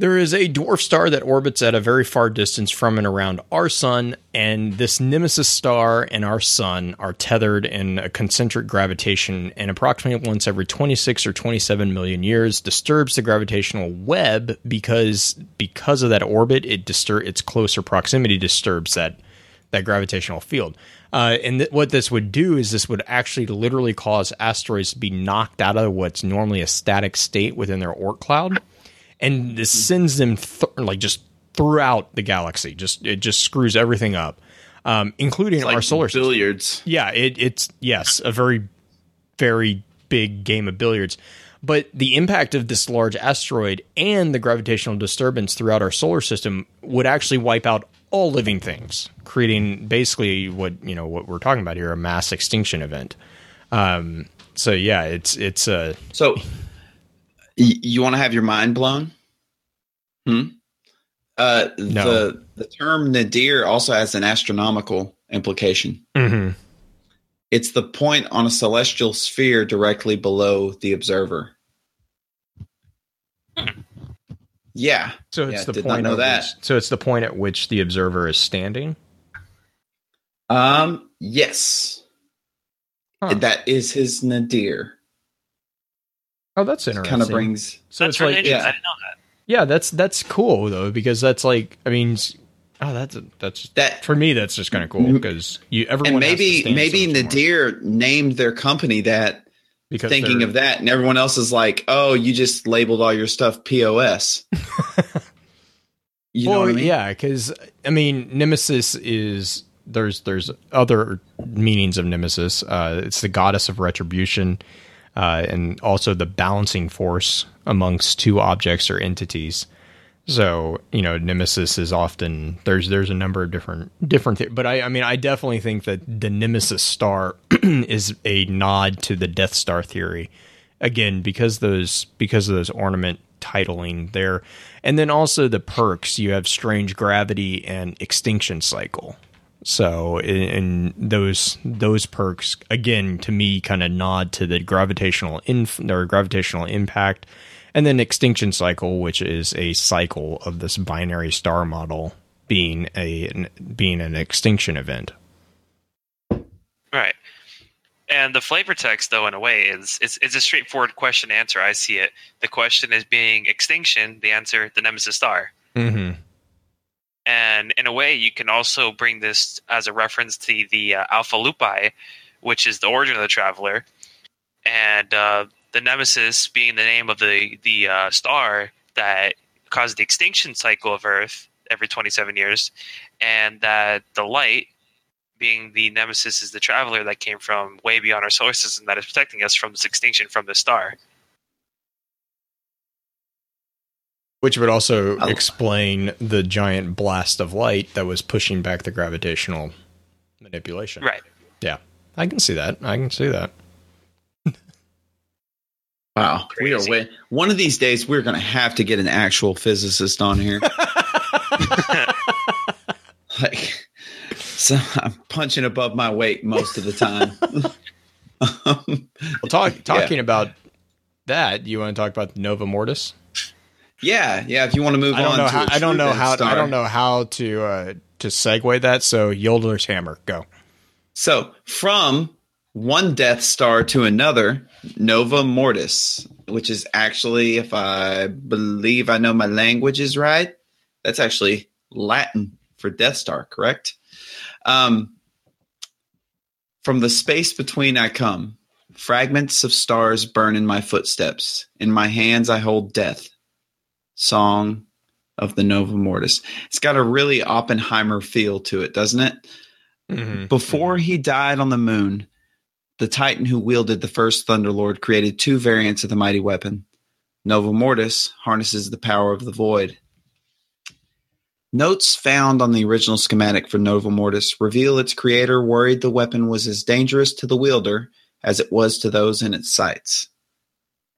there is a dwarf star that orbits at a very far distance from and around our sun, and this nemesis star and our sun are tethered in a concentric gravitation, and approximately once every 26 or 27 million years disturbs the gravitational web because because of that orbit, it distur- its closer proximity disturbs that that gravitational field. Uh, and th- what this would do is this would actually literally cause asteroids to be knocked out of what's normally a static state within their Oort cloud, and this sends them th- like just throughout the galaxy. Just it just screws everything up, um, including Like our solar system. billiards. Yeah, it, it's yes, a very, very big game of billiards. But the impact of this large asteroid and the gravitational disturbance throughout our solar system would actually wipe out all living things, creating basically what you know what we're talking about here—a mass extinction event. Um, so yeah, it's it's uh, So, y- you want to have your mind blown? Hmm. Uh, No. the the term nadir also has an astronomical implication. It's the point on a celestial sphere directly below the observer. Yeah. so it's Yeah, the point know at that. Which, so it's the point at which the observer is standing. Um. Yes. Huh. That is his nadir. Oh, that's interesting. Kind of brings. so That's it's like yeah. I didn't know that. Yeah, that's that's cool though because that's like I mean, oh that's that's That for me that's just kind of cool because you everyone and has to maybe stand maybe so much more named their company that because thinking of that, and everyone else is like, "Oh, you just labeled all your stuff POS." you know well, what I mean? yeah, because I mean Nemesis is there's there's other meanings of Nemesis. Uh, it's the goddess of retribution, uh, and also the balancing force amongst two objects or entities. So you know, Nemesis is often there's there's a number of different different. But I I mean I definitely think that the Nemesis star is a nod to the Death Star theory. Again, because those because of those ornament titling there, and then also the perks. You have strange gravity and extinction cycle. So in, in those those perks again to me kind of nod to the gravitational inf- or gravitational impact, and then extinction cycle, which is a cycle of this binary star model being a an, being an extinction event. Right. And the flavor text, though, in a way, is it's, it's a straightforward question answer. I see it. The question is being extinction. The answer, the nemesis star. Mm-hmm. And in a way, you can also bring this as a reference to the uh, Alpha Lupi, which is the origin of the traveler, and uh, the nemesis being the name of the the uh, star that caused the extinction cycle of Earth every 27 years, and that the light being the nemesis is the traveler that came from way beyond our solar system that is protecting us from this extinction from the star. Which would also Oh. explain the giant blast of light that was pushing back the gravitational manipulation. Right. Yeah, I can see that. I can see that. Wow, we are way. One of these days, we're going to have to get an actual physicist on here. like, so I'm punching above my weight most of the time. um, Well, talk, talking about that, you want to talk about Nova Mortis? Yeah, yeah. If you want to move I don't on, know to how. I don't know how. I don't know how to uh, to segue that. So Yodeler's hammer, go. So from one Death Star to another, Nova Mortis, which is actually, if I believe I know my language is right, that's actually Latin for Death Star, correct? Um, from the space between I come, fragments of stars burn in my footsteps. In my hands I hold death. Song of the Nova Mortis. It's got a really Oppenheimer feel to it, doesn't it? Mm-hmm. Before he died on the moon, the Titan who wielded the first Thunderlord created two variants of the mighty weapon. Nova Mortis harnesses the power of the void. Notes found on the original schematic for Nova Mortis reveal its creator worried the weapon was as dangerous to the wielder as it was to those in its sights.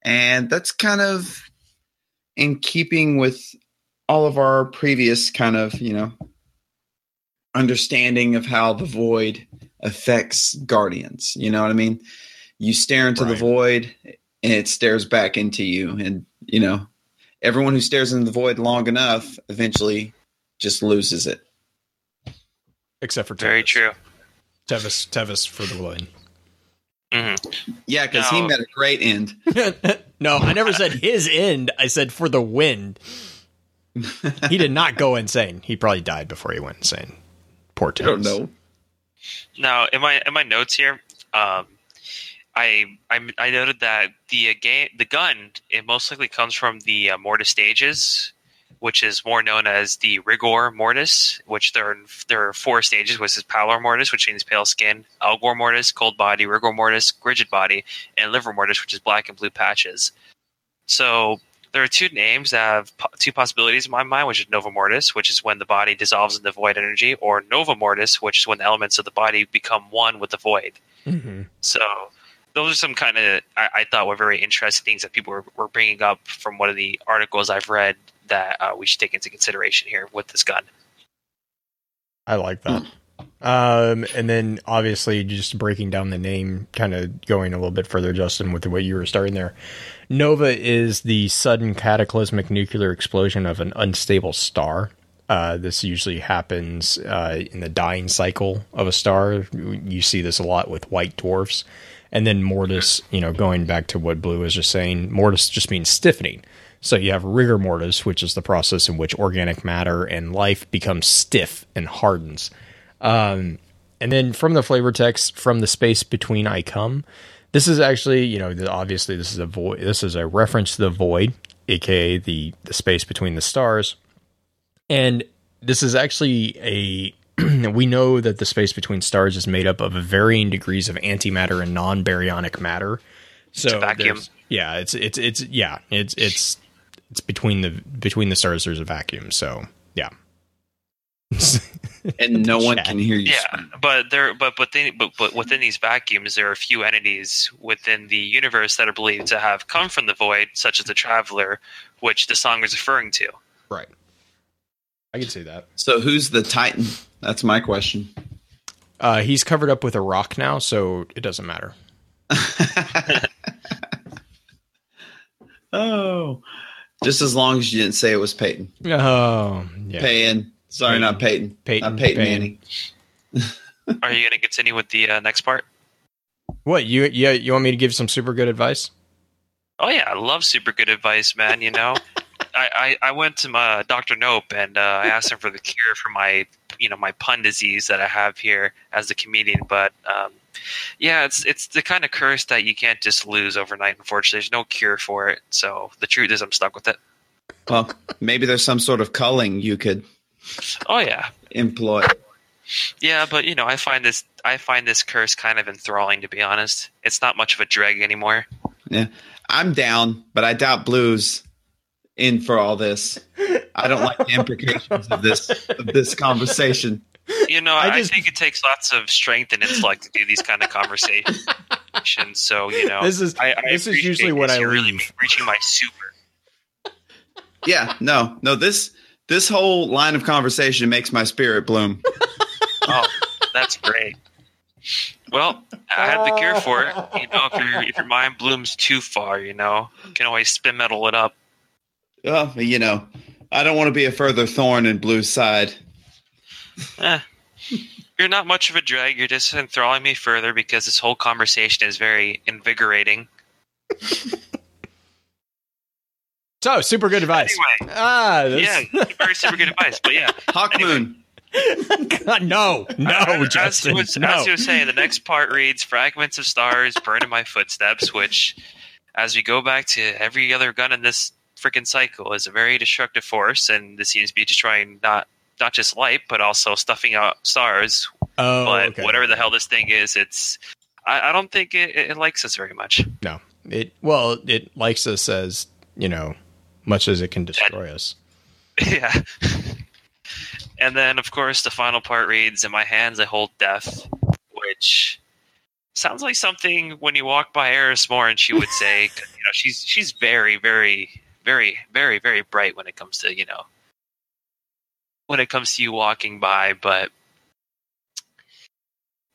And that's kind of in keeping with all of our previous kind of, you know, understanding of how the void affects guardians. You know what I mean? You stare into the void and it stares back into you. And, you know, everyone who stares into the void long enough eventually just loses it. Except for Tevis. Very true. Tevis, Tevis for the win. Hmm Yeah, because he met a great end. no, I never said his end. I said for the wind. he did not go insane. He probably died before he went insane. Poor I Tevis. don't know. Now, in my in my notes here, um, I, I I noted that the uh, game the gun it most likely comes from the uh, Mortis stages, which is more known as the Rigor Mortis. Which there are there are four stages, which is Pallor Mortis, which means pale skin, Algor Mortis, cold body, Rigor Mortis, rigid body, and Livor Mortis, which is black and blue patches. So there are two names that have po- two possibilities in my mind, which is Nova Mortis, which is when the body dissolves into void energy, or Nova Mortis, which is when the elements of the body become one with the void. Mhm. So those are some kind of I, I thought were very interesting things that people were, were bringing up from one of the articles I've read that uh, we should take into consideration here with this gun. I like that. Um, and then obviously just breaking down the name, kind of going a little bit further, Justin, with the way you were starting there. Nova is the sudden cataclysmic nuclear explosion of an unstable star. Uh, this usually happens uh, in the dying cycle of a star. You see this a lot with white dwarfs. And then mortis, you know, going back to what Blue was just saying, mortis just means stiffening. So you have rigor mortis, which is the process in which organic matter and life becomes stiff and hardens. Um, and then from the flavor text, from the space between I come, this is actually, you know, obviously this is a void. This is a reference to the void, aka the the space between the stars. And this is actually a. we know that the space between stars is made up of varying degrees of antimatter and non-baryonic matter. So a vacuum. Yeah, it's it's it's yeah, it's it's it's between the between the stars. There's a vacuum. So yeah. And no one Chat. can hear you. Yeah, scream. but there, but but, they, but but within these vacuums, there are a few entities within the universe that are believed to have come from the void, such as the Traveler, which the song is referring to. Right. I can see that. So who's the Titan? That's my question. Uh, he's covered up with a rock now, so it doesn't matter. oh, just as long as you didn't say it was Peyton. Oh, yeah. Payton. Sorry, not Peyton. Peyton, Not Peyton, Peyton. Manning. Are you going to continue with the uh, next part? What you yeah you want me to give some super good advice? Oh yeah, I love super good advice, man. You know, I, I I went to my Doctor Nope and uh, I asked him for the cure for my you know my pun disease that I have here as a comedian. But um, yeah, it's it's the kind of curse that you can't just lose overnight. Unfortunately, there's no cure for it. So the truth is, I'm stuck with it. Well, maybe there's some sort of culling you could Oh yeah, employ. yeah. But you know, I find this I find this curse kind of enthralling. To be honest, it's not much of a drag anymore. Yeah, I'm down, but I doubt Blue's in for all this. I don't like the implications of this of this conversation. You know, I I, just- think it takes lots of strength and intellect to do these kind of conversations. So you know, This is- I, I this is usually what. I You're really reaching my super. Yeah, no, no. This this whole line of conversation makes my spirit bloom. Oh, that's great. Well, I have the cure for it. You know, if your if your mind blooms too far, you know, you can always spin metal it up. Well, you know, I don't want to be a further thorn in Blue's side. Eh, You're not much of a drag. You're just enthralling me further because this whole conversation is very invigorating. So, super good advice. Anyway, Ah, yeah, very super good advice. But yeah, Hawk Anyway. Moon. God, no, no, as, Justin, he was, no. as he was saying, the next part reads "Fragments of stars burn in my footsteps," which, as we go back to every other gun in this freaking cycle, is a very destructive force, and this seems to be destroying not not just light, but also stuffing out stars. oh, but okay. whatever the hell this thing is, it's I, I don't think it, it likes us very much. No, it well, it likes us as you know, much as it can destroy us. yeah. And then, of course, the final part reads, "In my hands, I hold death," which sounds like something when you walk by Eris Morn, and she would say, you know, she's she's very, very, very, very, very bright when it comes to you know when it comes to you walking by. But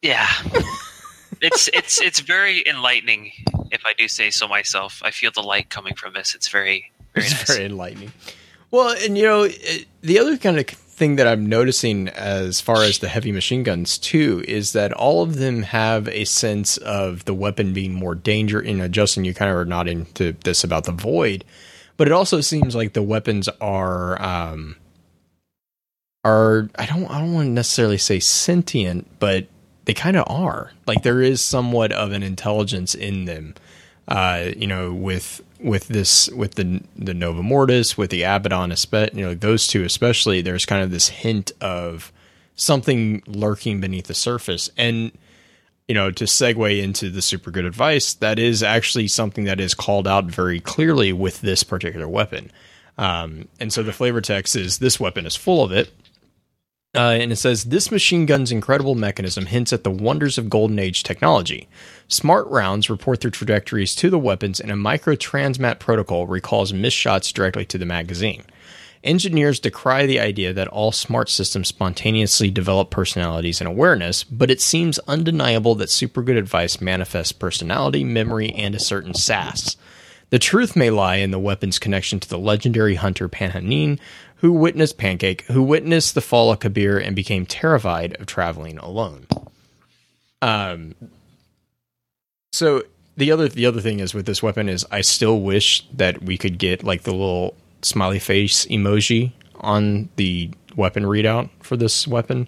yeah, it's it's it's very enlightening, if I do say so myself. I feel the light coming from this. It's very very it's nice. very enlightening. Well, and you know, it, the other kind of thing that I'm noticing as far as the heavy machine guns too is that all of them have a sense of the weapon being more danger. You know, Justin, you kind of are nodding to this about the void, but it also seems like the weapons are um, are I don't I don't want to necessarily say sentient, but they kind of are. Like there is somewhat of an intelligence in them. Uh, you know, with with this with the the Nova Mortis, with the Abaddon, you know, those two especially, there's kind of this hint of something lurking beneath the surface. And you know, to segue into the super good advice, that is actually something that is called out very clearly with this particular weapon. Um, and so the flavor text is this weapon is full of it. Uh, and it says this machine gun's incredible mechanism hints at the wonders of Golden Age technology. Smart rounds report their trajectories to the weapons, and a microtransmat protocol recalls missed shots directly to the magazine. Engineers decry the idea that all smart systems spontaneously develop personalities and awareness, but it seems undeniable that super good advice manifests personality, memory, and a certain sass. The truth may lie in the weapon's connection to the legendary hunter Pahanin, who witnessed Pancake, who witnessed the fall of Kabr and became terrified of traveling alone. Um. So the other the other thing is with this weapon is I still wish that we could get like the little smiley face emoji on the weapon readout for this weapon.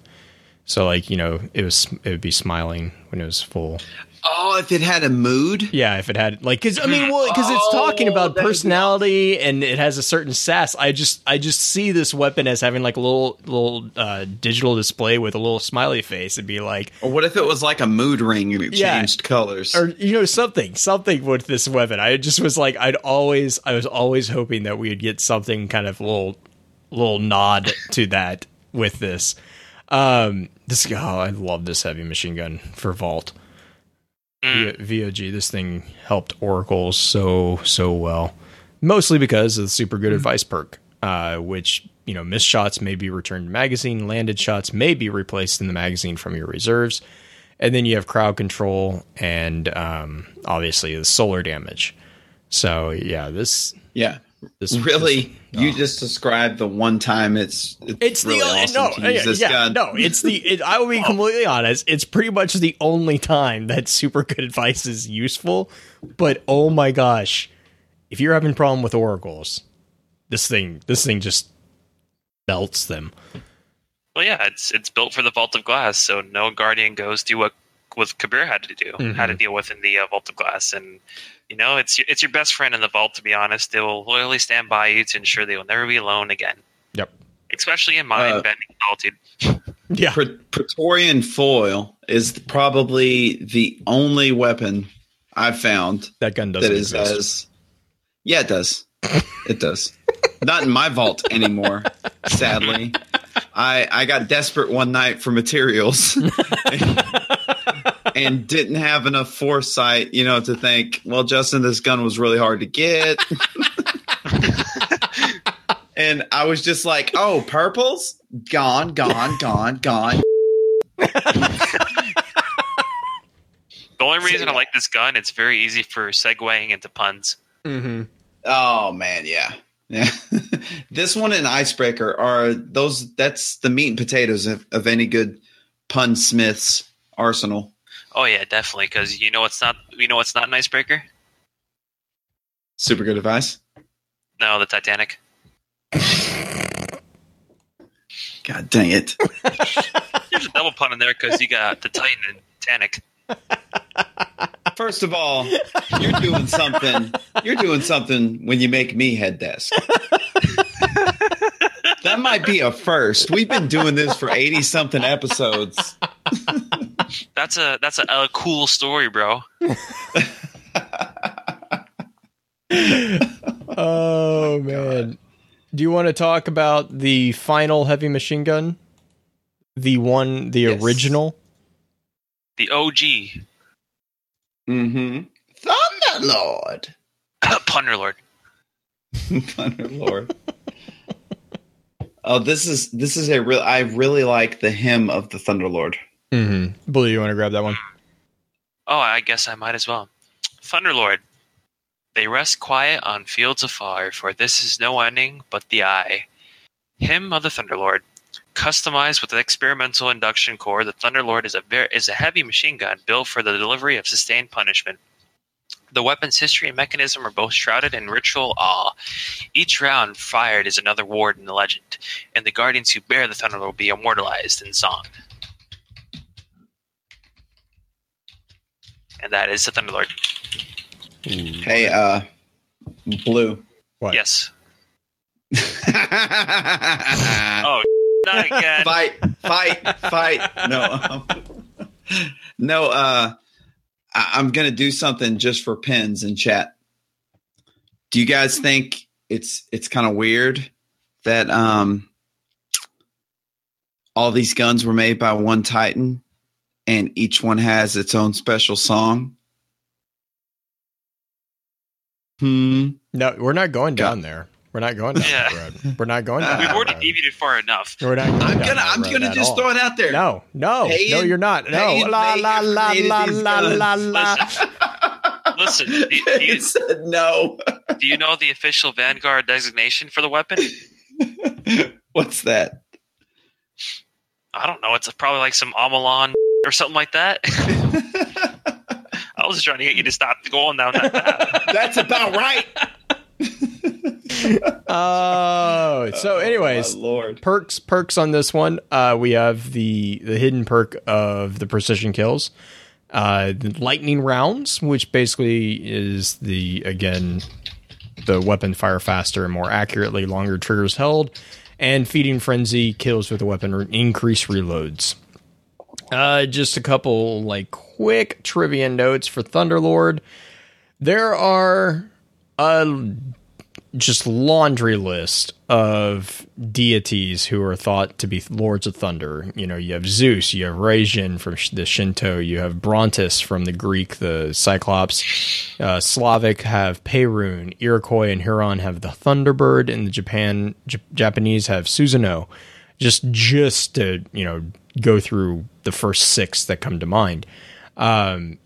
So like you know it was it would be smiling when it was full. Oh, if it had a mood. Yeah, if it had like, because I mean, well, because it's talking Oh, about personality and it has a certain sass. I just, I just see this weapon as having like a little, little uh, digital display with a little smiley face It'd be like, Or what if it was like a mood ring and it Yeah. changed colors? or you know, something, something with this weapon. I just was like, I'd always, I was always hoping that we would get something kind of little, little nod to that with this. Um, this, oh, I love this heavy machine gun for Vault. Mm. VOG, this thing helped Oracle so so well, mostly because of the super good advice perk, uh, which you know missed shots may be returned to magazine, landed shots may be replaced in the magazine from your reserves, and then you have crowd control and um, obviously the solar damage. So yeah, this yeah. This Really, this- you oh. just described the one time it's it's, It's really the only, awesome no, to use yeah, this yeah, gun. no. It's the. It, I will be completely honest. It's pretty much the only time that super good advice is useful. But oh my gosh, if you're having problem with oracles, this thing, this thing just belts them. Well, yeah, it's it's built for the Vault of Glass, so no Guardian goes do what what Kabr had to do, Mhm. had to deal with in the uh, Vault of Glass, and you know it's your, it's your best friend in the Vault. To be honest, they will loyally stand by you to ensure they will never be alone again, Yep. especially in mind Uh, bending solitude. Yeah. Pre- Praetorian foil is probably the only weapon I've found That gun doesn't that is exist. as yeah, it does. It does. Not in my vault anymore. Sadly, I I got desperate one night for materials and didn't have enough foresight, you know, to think, well, Justin, this gun was really hard to get. and I was just like, oh, purples gone, gone, gone, gone. The only reason I like this gun, it's very easy for segueing into puns. mm-hmm. Oh man, yeah. Yeah. this one and Icebreaker are those that's the meat and potatoes of, of any good pun smith's arsenal. Oh yeah, definitely. Because you know what's not you know what's not an icebreaker? Super good advice. No, the Titanic. God dang it! There's a double pun in there because you got the Titan and Titanic. First of all, you're doing something. You're doing something when you make me head desk. that might be a first. We've been doing this for eighty something episodes. That's a that's a, a cool story, bro. Oh man. Do you want to talk about the final heavy machine gun? The one, the Yes. original? The OG Mm-hmm. Thunderlord. Punderlord. Thunderlord. oh, this is this is a real. I really like the hymn of the Thunderlord. Mm-hmm. Blue, you want to grab that one? Oh, I guess I might as well. Thunderlord. They rest quiet on fields afar, for this is no ending but the eye. Hymn of the Thunderlord. Customized with an experimental induction core, the Thunderlord is a ver- is a heavy machine gun built for the delivery of sustained punishment. The weapon's history and mechanism are both shrouded in ritual awe. Each round fired is another ward in the legend, and the guardians who bear the Thunderlord will be immortalized in song. And that is the Thunderlord. Hey, uh, Blue. What? Yes. oh, not again. fight, fight, fight! No, um, no. Uh, I- I'm gonna do something just for pins in chat. Do you guys think it's it's kind of weird that um all these guns were made by one Titan and each one has its own special song? Hmm. No, we're not going down there. We're not going down Yeah. that road. We're not going down We've We've already road. deviated far enough. We're not going I'm down gonna I'm gonna just all. throw it out there. No, no, no, you're not. No, Payne la la Baker la created la la la la. Listen, do, do, you, said no. do you know the official Vanguard designation for the weapon? What's that? I don't know. It's probably like some Amalon or something like that. I was just trying to get you to stop going down that path. That's about right. Oh, so anyways, Oh, Lord. perks perks on this one. Uh, we have the the hidden perk of the precision kills, uh, the lightning rounds, which basically is the again the weapon fire faster and more accurately, longer triggers held, and feeding frenzy kills with the weapon re- increase reloads. Uh, just a couple like quick trivia notes for Thunderlord. There are a just laundry list of deities who are thought to be lords of thunder. You know, you have Zeus, you have Raijin from the Shinto, you have Brontes from the Greek, the Cyclops. Uh, Slavic have Perun, Iroquois and Huron have the Thunderbird, and the Japan J- Japanese have Susanoo. Just just to you know go through the first six that come to mind. Um,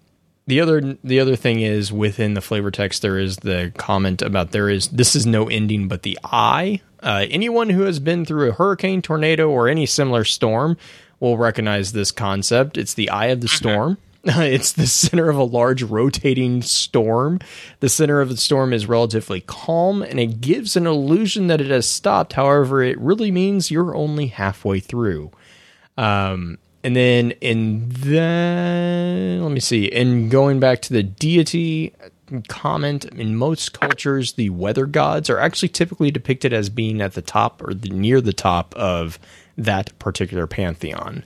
the other the other thing is within the flavor text there is the comment about there is this is no ending but the eye. Uh, anyone who has been through a hurricane, tornado, or any similar storm will recognize this concept. It's the eye of the storm. it's the center of a large rotating storm. The center of the storm is relatively calm and it gives an illusion that it has stopped. However, it really means you're only halfway through. Um, and then in the let me see, in going back to the deity comment, in most cultures, the weather gods are actually typically depicted as being at the top or the, near the top of that particular pantheon.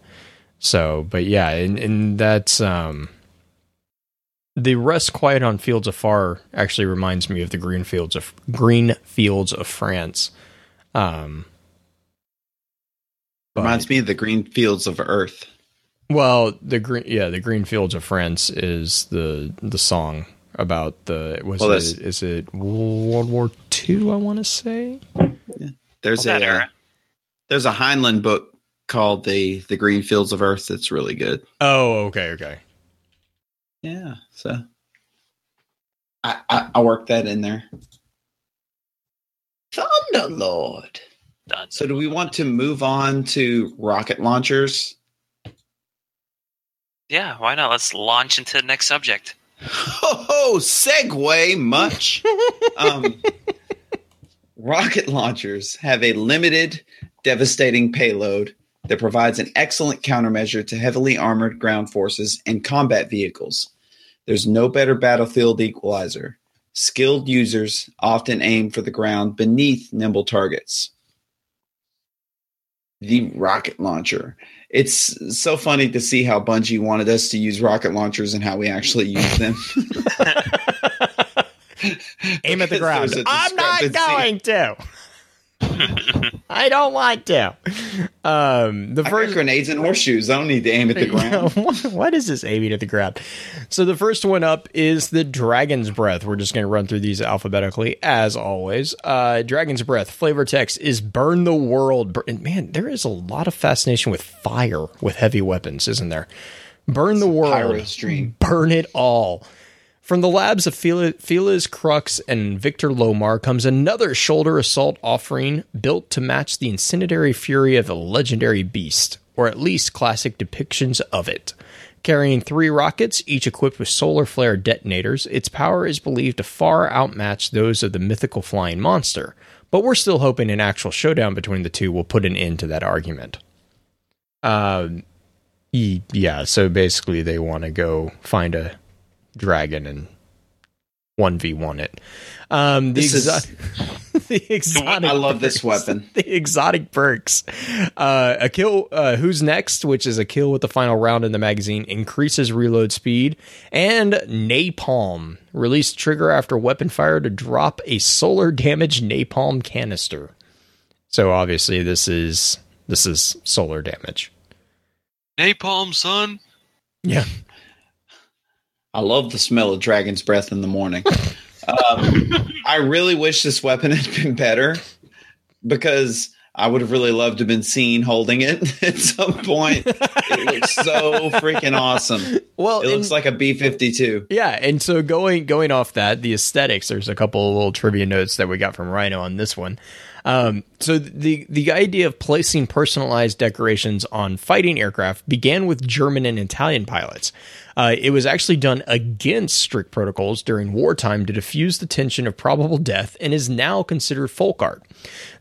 So, but yeah, and, and that's um, the rest quiet on fields afar actually reminds me of the green fields of green fields of France. Um, but- Reminds me of the green fields of Earth. well, the green, yeah, the green fields of France is the the song about the was well, it, is it World War Two? I want to say. There's That a uh, era. there's a Heinlein book called the the Green Fields of Earth that's really good. Oh, okay, okay. Yeah, so I I, I worked that in there. Thunderlord. Done. So do we want to move on to rocket launchers? Yeah, why not? Let's launch into the next subject. Oh, segue much. um, rocket launchers have a limited, devastating payload that provides an excellent countermeasure to heavily armored ground forces and combat vehicles. There's no better battlefield equalizer. Skilled users often aim for the ground beneath nimble targets. The rocket launcher. It's so funny to see how Bungie wanted us to use rocket launchers and how we actually use them. Aim at the ground. there's a I'm not going to. I don't want to. Um, the first grenades and horseshoes. I don't need to aim at the ground. what, is this aiming at the ground? So the first one up is the Dragon's Breath. We're just going to run through these alphabetically as always. Uh, Dragon's Breath flavor text is burn the world. And man, there is a lot of fascination with fire with heavy weapons, isn't there? Burn the world. Burn it all. From the labs of Fel- Feliz Crux and Victor Lomar comes another shoulder assault offering built to match the incendiary fury of a legendary beast, or at least classic depictions of it. Carrying three rockets, each equipped with solar flare detonators, its power is believed to far outmatch those of the mythical flying monster, but we're still hoping an actual showdown between the two will put an end to that argument. Um, yeah, so basically they want to go find a dragon and one v one it. Um, the, This is- the exotic. I love this weapon. The exotic perks. Uh, a kill. Uh, who's next? Which is a kill with the final round in the magazine increases reload speed and napalm. Release trigger after weapon fire to drop a solar damage napalm canister. So obviously this is this is solar damage. Napalm, son. Yeah. I love the smell of dragon's breath in the morning. um, I really wish this weapon had been better because I would have really loved to have been seen holding it at some point. it looks so freaking awesome. Well, It looks and- like a B fifty two. Yeah, and so going going off that, the aesthetics. There's a couple of little trivia notes that we got from Rhino on this one. Um, so the the idea of placing personalized decorations on fighting aircraft began with German and Italian pilots. Uh, it was actually done against strict protocols during wartime to diffuse the tension of probable death, and is now considered folk art.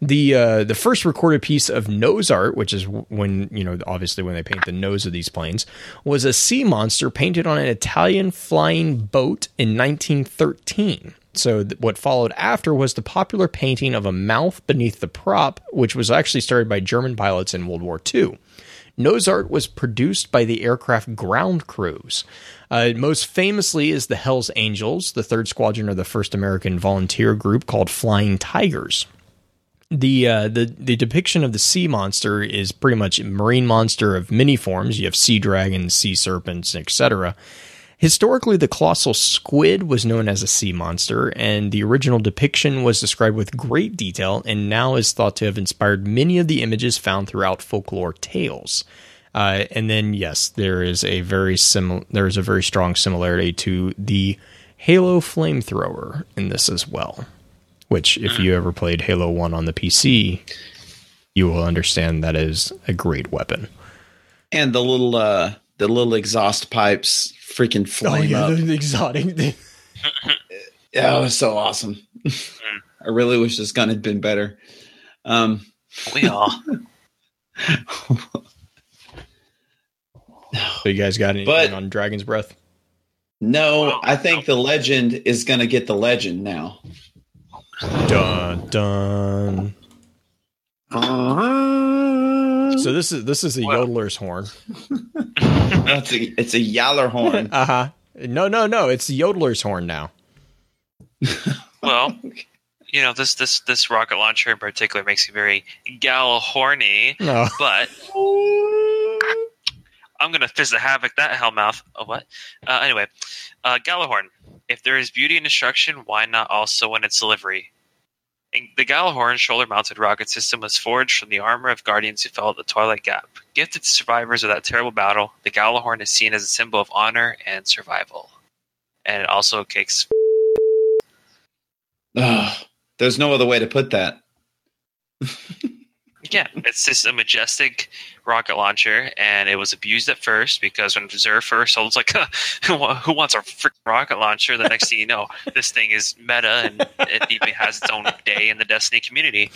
The uh, the first recorded piece of nose art, which is when you know obviously when they paint the nose of these planes, was a sea monster painted on an Italian flying boat in 1913. So th- what followed after was the popular painting of a mouth beneath the prop, which was actually started by German pilots in World War II. Nose art was produced by the aircraft ground crews. Uh, most famously is the Hells Angels, the third squadron of the first American volunteer group called Flying Tigers the uh, the the depiction of the sea monster is pretty much a marine monster of many forms. You have sea dragons, sea serpents, etc. Historically, the colossal squid was known as a sea monster, and the original depiction was described with great detail, and now is thought to have inspired many of the images found throughout folklore tales. Uh, and then, yes, there is a very sim- there is a very strong similarity to the Halo flamethrower in this as well which if you ever played Halo 1 on the PC, you will understand that is a great weapon. And the little uh the little exhaust pipes freaking flame up. the exotic. Yeah, it was so awesome. I really wish this gun had been better. Um We all. so you guys got anything But- on Dragon's Breath? no, I think the legend is gonna get the legend now. Dun dun. So this is this is a Well. yodeler's horn. It's a, it's a yaller horn. Uh huh. No, no, no. It's the yodeler's horn now. Well, you know this this this rocket launcher in particular makes me very gal horny, No. but I'm gonna fizz the havoc that hellmouth. Oh what? Uh, anyway, uh, Gjallarhorn. If there is beauty in destruction, why not also in its delivery? The Gjallarhorn shoulder-mounted rocket system was forged from the armor of guardians who fell at the Twilight Gap. Gifted to survivors of that terrible battle, the Gjallarhorn is seen as a symbol of honor and survival. And it also kicks. Ugh, there's no other way to put that. Yeah, it's just a majestic rocket launcher, and it was abused at first because when Xur first sold, it's like, who wants a freaking rocket launcher? The next thing you know, this thing is meta, and it even has its own day in the Destiny community.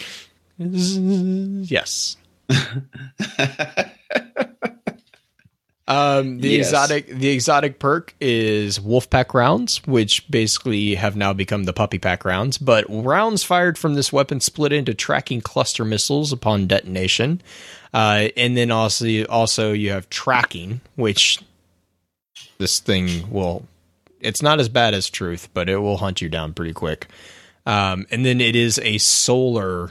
Yes. Um, the Yes. exotic the exotic perk is Wolfpack rounds, which basically have now become the Puppy Pack rounds. But rounds fired from this weapon split into tracking cluster missiles upon detonation, uh, and then also also you have tracking, which this thing will. It's not as bad as Truth, but it will hunt you down pretty quick. Um, and then it is a solar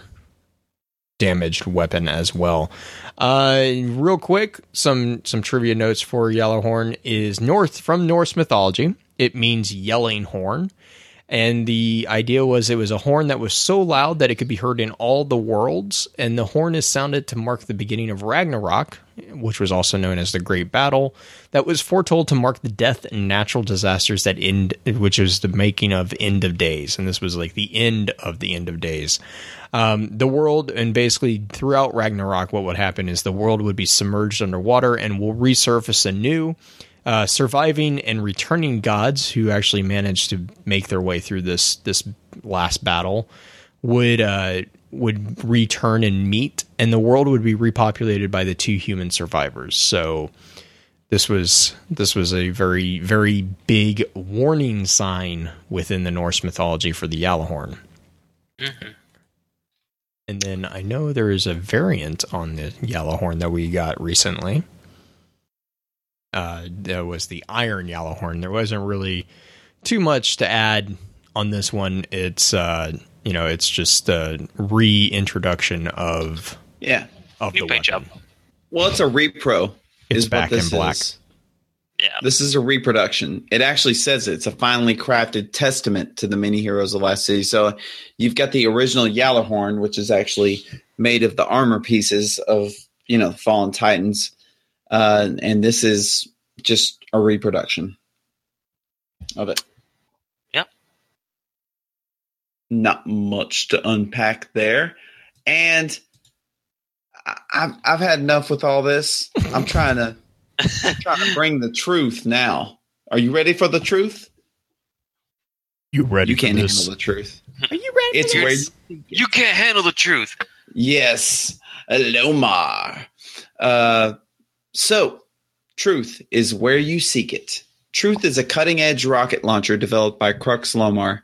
damaged weapon as well. Uh, real quick, some some trivia notes for Gjallarhorn is North from Norse mythology. It means yelling horn, and the idea was it was a horn that was so loud that it could be heard in all the worlds. And the horn is sounded to mark the beginning of Ragnarok, which was also known as the Great Battle, that was foretold to mark the death and natural disasters that end, which is the making of end of days. And this was like the end of the end of days. Um, the world, and basically throughout Ragnarok, what would happen is the world would be submerged underwater and will resurface anew. Uh, surviving and returning gods who actually managed to make their way through this this last battle would uh, would return and meet, and the world would be repopulated by the two human survivors. So this was this was a very very big warning sign within the Norse mythology for the Gjallarhorn. And then I know there is a variant on the Gjallarhorn that we got recently. Uh, that was the Iron Gjallarhorn. There wasn't really too much to add on this one. It's uh, you know, it's just a reintroduction of yeah. of New the paint weapon. job. Well, it's a repro. It's is back in this black. is. Yeah. This is a reproduction. It actually says it. it's a finely crafted testament to the many heroes of Last City. So you've got the original Gjallarhorn, which is actually made of the armor pieces of you know fallen titans, uh, and this is just a reproduction of it. Yep. Not much to unpack there, and I- I've I've had enough with all this. I'm trying to. I'm trying to bring the truth now. Are you ready for the truth? You ready You can't handle the truth. Are you ready? It's for where this? You can't handle the truth. yes, Lomar. Uh, so, truth is where you seek it. Truth is a cutting edge rocket launcher developed by Crux Lomar.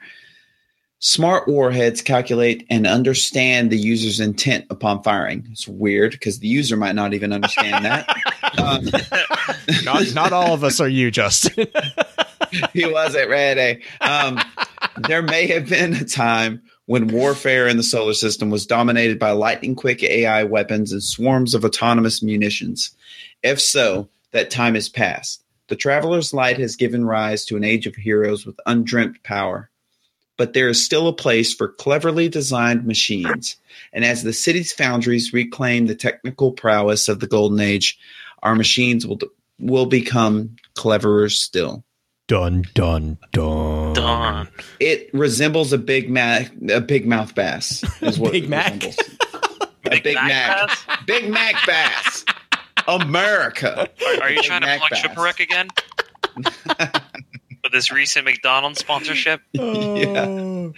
Smart warheads calculate and understand the user's intent upon firing. It's weird because the user might not even understand that. Um, not not all of us are you, Justin. he wasn't ready. Um, there may have been a time when warfare in the solar system was dominated by lightning quick AI weapons and swarms of autonomous munitions. If so, that time is past. The Traveler's Light has given rise to an age of heroes with undreamt power. But there is still a place for cleverly designed machines. And as the city's foundries reclaim the technical prowess of the Golden Age, our machines will will become cleverer still. dun dun dun. Done. It resembles a big mac, a big mouth bass. Is what Big it Mac? resembles. a big Mac, Bass? Big Mac bass. America. Are, are you trying to Mac plug bass. Shipwreck again? With this recent McDonald's sponsorship? Oh.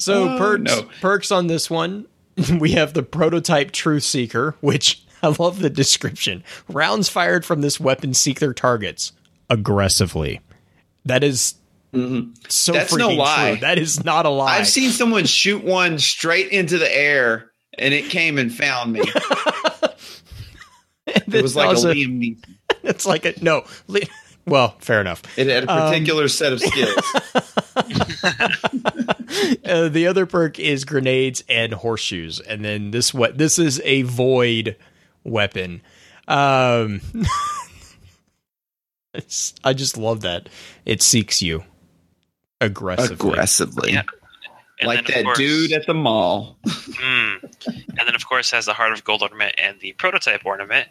So Oh, perks no. perks on this one. We have the prototype Truth Seeker, which I love the description. Rounds fired from this weapon seek their targets aggressively. That is so Mm-hmm. That's no freaking lie. true. That is not a lie. I've seen someone shoot one straight into the air, and it came and found me. It was like Also- a Liam Neeson. It's like a no. li- Well, fair enough. It had a Um, particular set of skills. Uh, the other perk is grenades and horseshoes, and then this what this is a void weapon. Um, it's- I just love that it seeks you aggressively. Aggressively, Yeah. And like then, that course- dude at the mall. Mm. And then, of course, has the Heart of Gold ornament and the prototype ornament,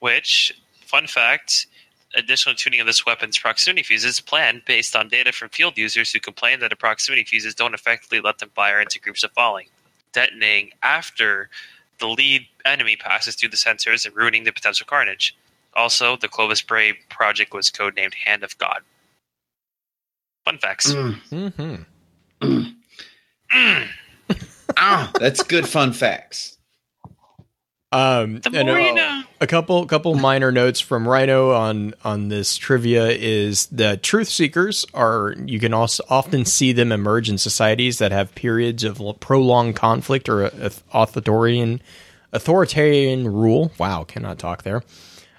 which, fun fact, additional tuning of this weapon's proximity fuses planned based on data from field users who complain that the proximity fuses don't effectively let them fire into groups of falling, detonating after the lead enemy passes through the sensors and ruining the potential carnage. Also, the Clovis Bray project was codenamed Hand of God. Fun facts. Mm. Ah, that's good fun facts. Um, The and, more uh, know. a couple couple minor notes from Rhino on on this trivia is the truth seekers are you can also often see them emerge in societies that have periods of prolonged conflict or a- authoritarian authoritarian rule. Wow, cannot talk there.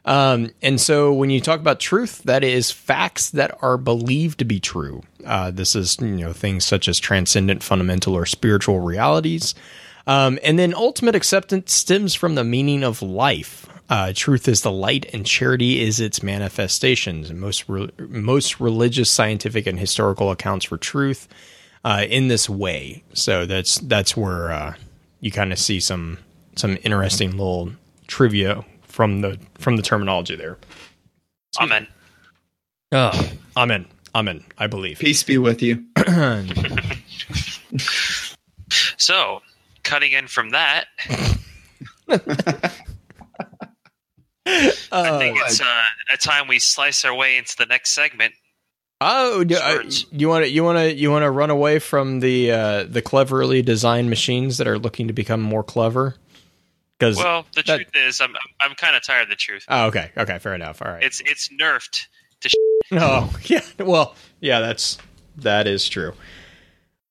Um, and so when you talk about truth, that is facts that are believed to be true. Uh, this is you know things such as transcendent, fundamental, or spiritual realities. Um, and then ultimate acceptance stems from the meaning of life. Uh, truth is the light, and charity is its manifestations. Most re- most religious, scientific, and historical accounts for truth uh, in this way. So that's that's where uh, you kind of see some some interesting little trivia from the from the terminology there. Amen. Oh, amen, amen. I believe. Peace be with you. So, cutting in from that, I think it's uh, a time we slice our way into the next segment. Oh, do, uh, you want to you want to you want to run away from the uh, the cleverly designed machines that are looking to become more clever? Because Well, the that- truth is, I'm I'm kind of tired of the truth. oh, okay, okay, fair enough. All right. It's it's nerfed. To. Oh, yeah. Well, yeah, that's that is true.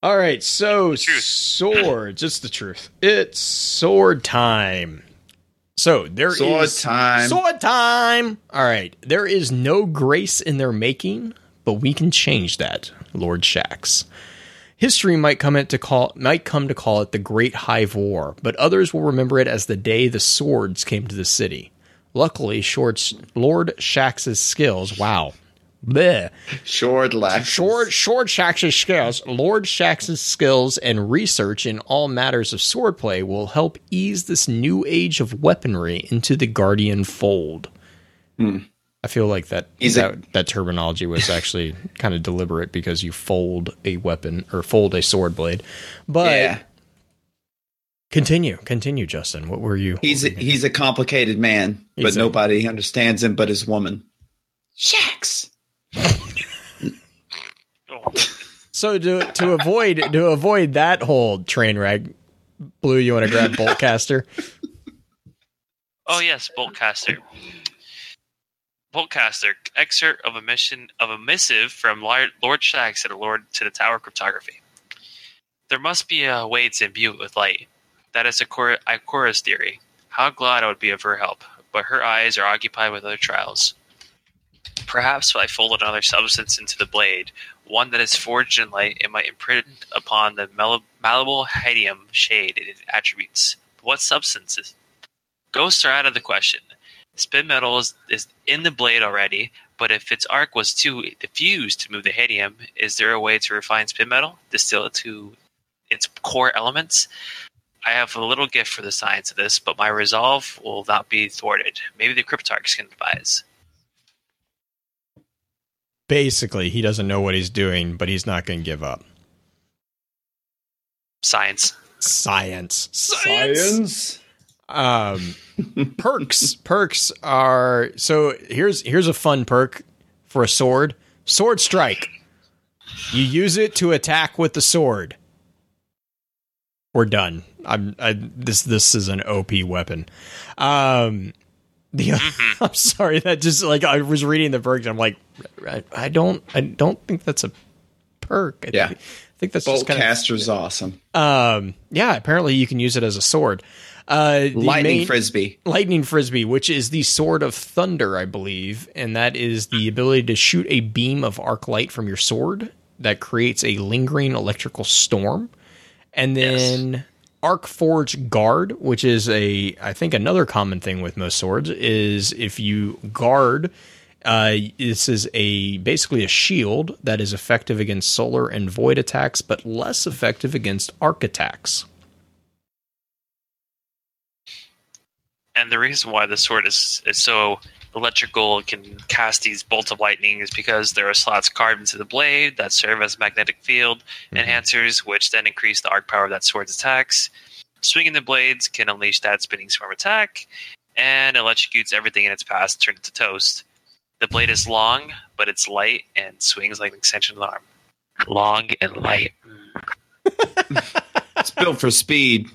All right, so swords. It's the truth. It's sword time. So there is Sword time. Sword time. All right. There is no grace in their making, but we can change that, Lord Shax. History might come to call might come to call it the Great Hive War, but others will remember it as the day the swords came to the city. Luckily, Short's, Lord Shax's skills, wow, bleh, Short lax. Short Short Shax's skills, Lord Shax's skills and research in all matters of swordplay will help ease this new age of weaponry into the Guardian fold. Hmm. I feel like that He's a- that, that terminology was actually kind of deliberate because you fold a weapon or fold a sword blade. But Yeah. continue, continue, Justin. What were you? He's a, he's a complicated man, but He's a- nobody understands him but his woman. Shax. So to to avoid to avoid that whole train wreck, Blue, you want to grab Boltcaster? oh yes, Boltcaster. Boltcaster, excerpt of a mission of a missive from Lord Shax to the Lord to the Tower Cryptarchy. There must be a way to imbue it with light. That is Ikora- Ikora's theory. How glad I would be of her help, but her eyes are occupied with other trials. Perhaps if I folded another substance into the blade, one that is forged in light, it might imprint upon the malleable hadium shade its attributes. But what substances? Ghosts are out of the question. Spin metal is, is in the blade already, but if its arc was too diffused to move the hadium, is there a way to refine spin metal, distill it to its core elements? I have a little gift for the science of this, but my resolve will not be thwarted. Maybe the cryptarchs can advise. Basically, he doesn't know what he's doing, but he's not going to give up. Science. Science. Science. Um, perks. Perks are so. Here's here's a fun perk for a sword. Sword strike. You use it to attack with the sword. We're done. I'm I, this. This is an OP weapon. Um, the I'm sorry that just like I was reading the perks. I'm like, I, I don't. I don't think that's a perk. I Yeah. think, I think that's just kind of Boltcaster's awesome. um, yeah, apparently you can use it as a sword. Uh, Lightning main- frisbee. lightning frisbee, which is the sword of thunder, I believe, and that is the ability to shoot a beam of arc light from your sword that creates a lingering electrical storm. And then arc forge guard, which is a I think another common thing with most swords is if you guard uh, this is a basically a shield that is effective against solar and void attacks, but less effective against arc attacks. And the reason why the sword is, is so electrical and can cast these bolts of lightning is because there are slots carved into the blade that serve as magnetic field mm-hmm. enhancers, which then increase the arc power of that sword's attacks. Swinging the blades can unleash that spinning swarm attack and electrocutes everything in its path, turn it to toast. The blade is long, but it's light and swings like an extension of the arm. Long and light. It's built for speed.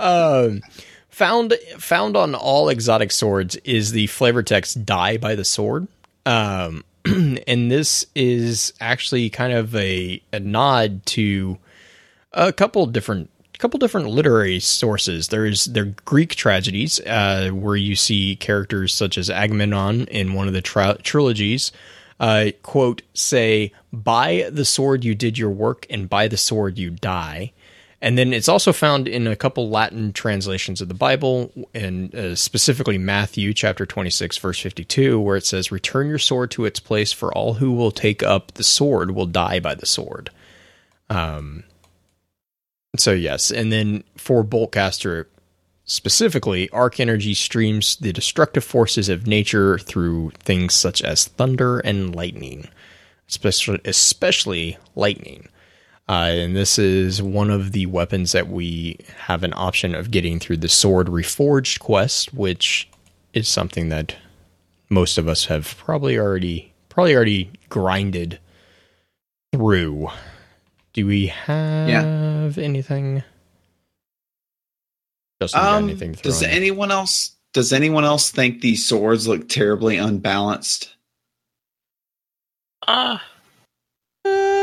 Um, found found on all exotic swords is the flavor text "Die by the sword," um, and this is actually kind of a, a nod to a couple different couple different literary sources. There's there Greek tragedies uh, where you see characters such as Agamemnon in one of the tri- trilogies. Uh, quote say by the sword you did your work and by the sword you die and then it's also found in a couple Latin translations of the Bible, and uh, specifically Matthew chapter 26, verse 52, where it says, Return your sword to its place, for all who will take up the sword will die by the sword. Um, so, yes. And then for Boltcaster specifically, arc energy streams the destructive forces of nature through things such as thunder and lightning, especially, especially lightning. Uh, and this is one of the weapons that we have an option of getting through the Sword Reforged quest, which is something that most of us have probably already probably already grinded through. Do we have anything? Justin, you got Um, anything does anyone else does anyone else think these swords look terribly unbalanced? Uh, Uh,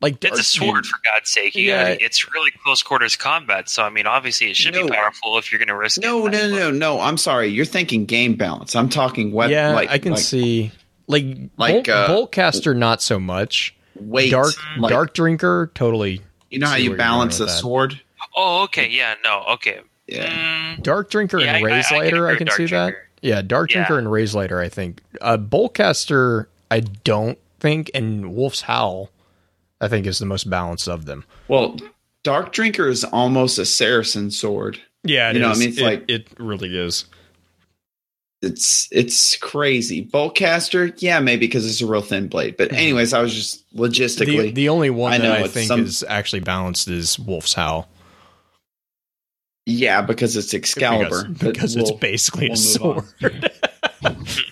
like it's a sword, for God's sake. You Yeah. gotta- it's really close quarters combat, so I mean, obviously, it should No. be powerful if you're going to risk No, it. no, no, no. No. I'm sorry. You're thinking game balance. I'm talking weapon. yeah, like, I can like see. Like, like, Bolt, uh, Boltcaster, not so much. weight. Dark like, Dark Drinker, totally. You know how you where you're going balance a that. sword? Oh, okay. Yeah, no, okay. Yeah. Mm, Dark Drinker Yeah, and I- I- Raise I can Lighter, I can, see Dark that. Yeah, Dark Drinker Yeah. and Raze-Lighter, I think. Uh, Boltcaster, I don't think, and Wolf's Howl, I think, is the most balanced of them. Well, Dark Drinker is almost a Saracen sword. Yeah, You know, I mean, it's it, like- it really is. It's it's crazy. Boltcaster, yeah, maybe because it's a real thin blade. But anyways, I was just logistically. The, the only one I that know, I think some- is actually balanced is Wolf's Howl yeah, because it's Excalibur. because, because it's we'll- basically a we'll move sword.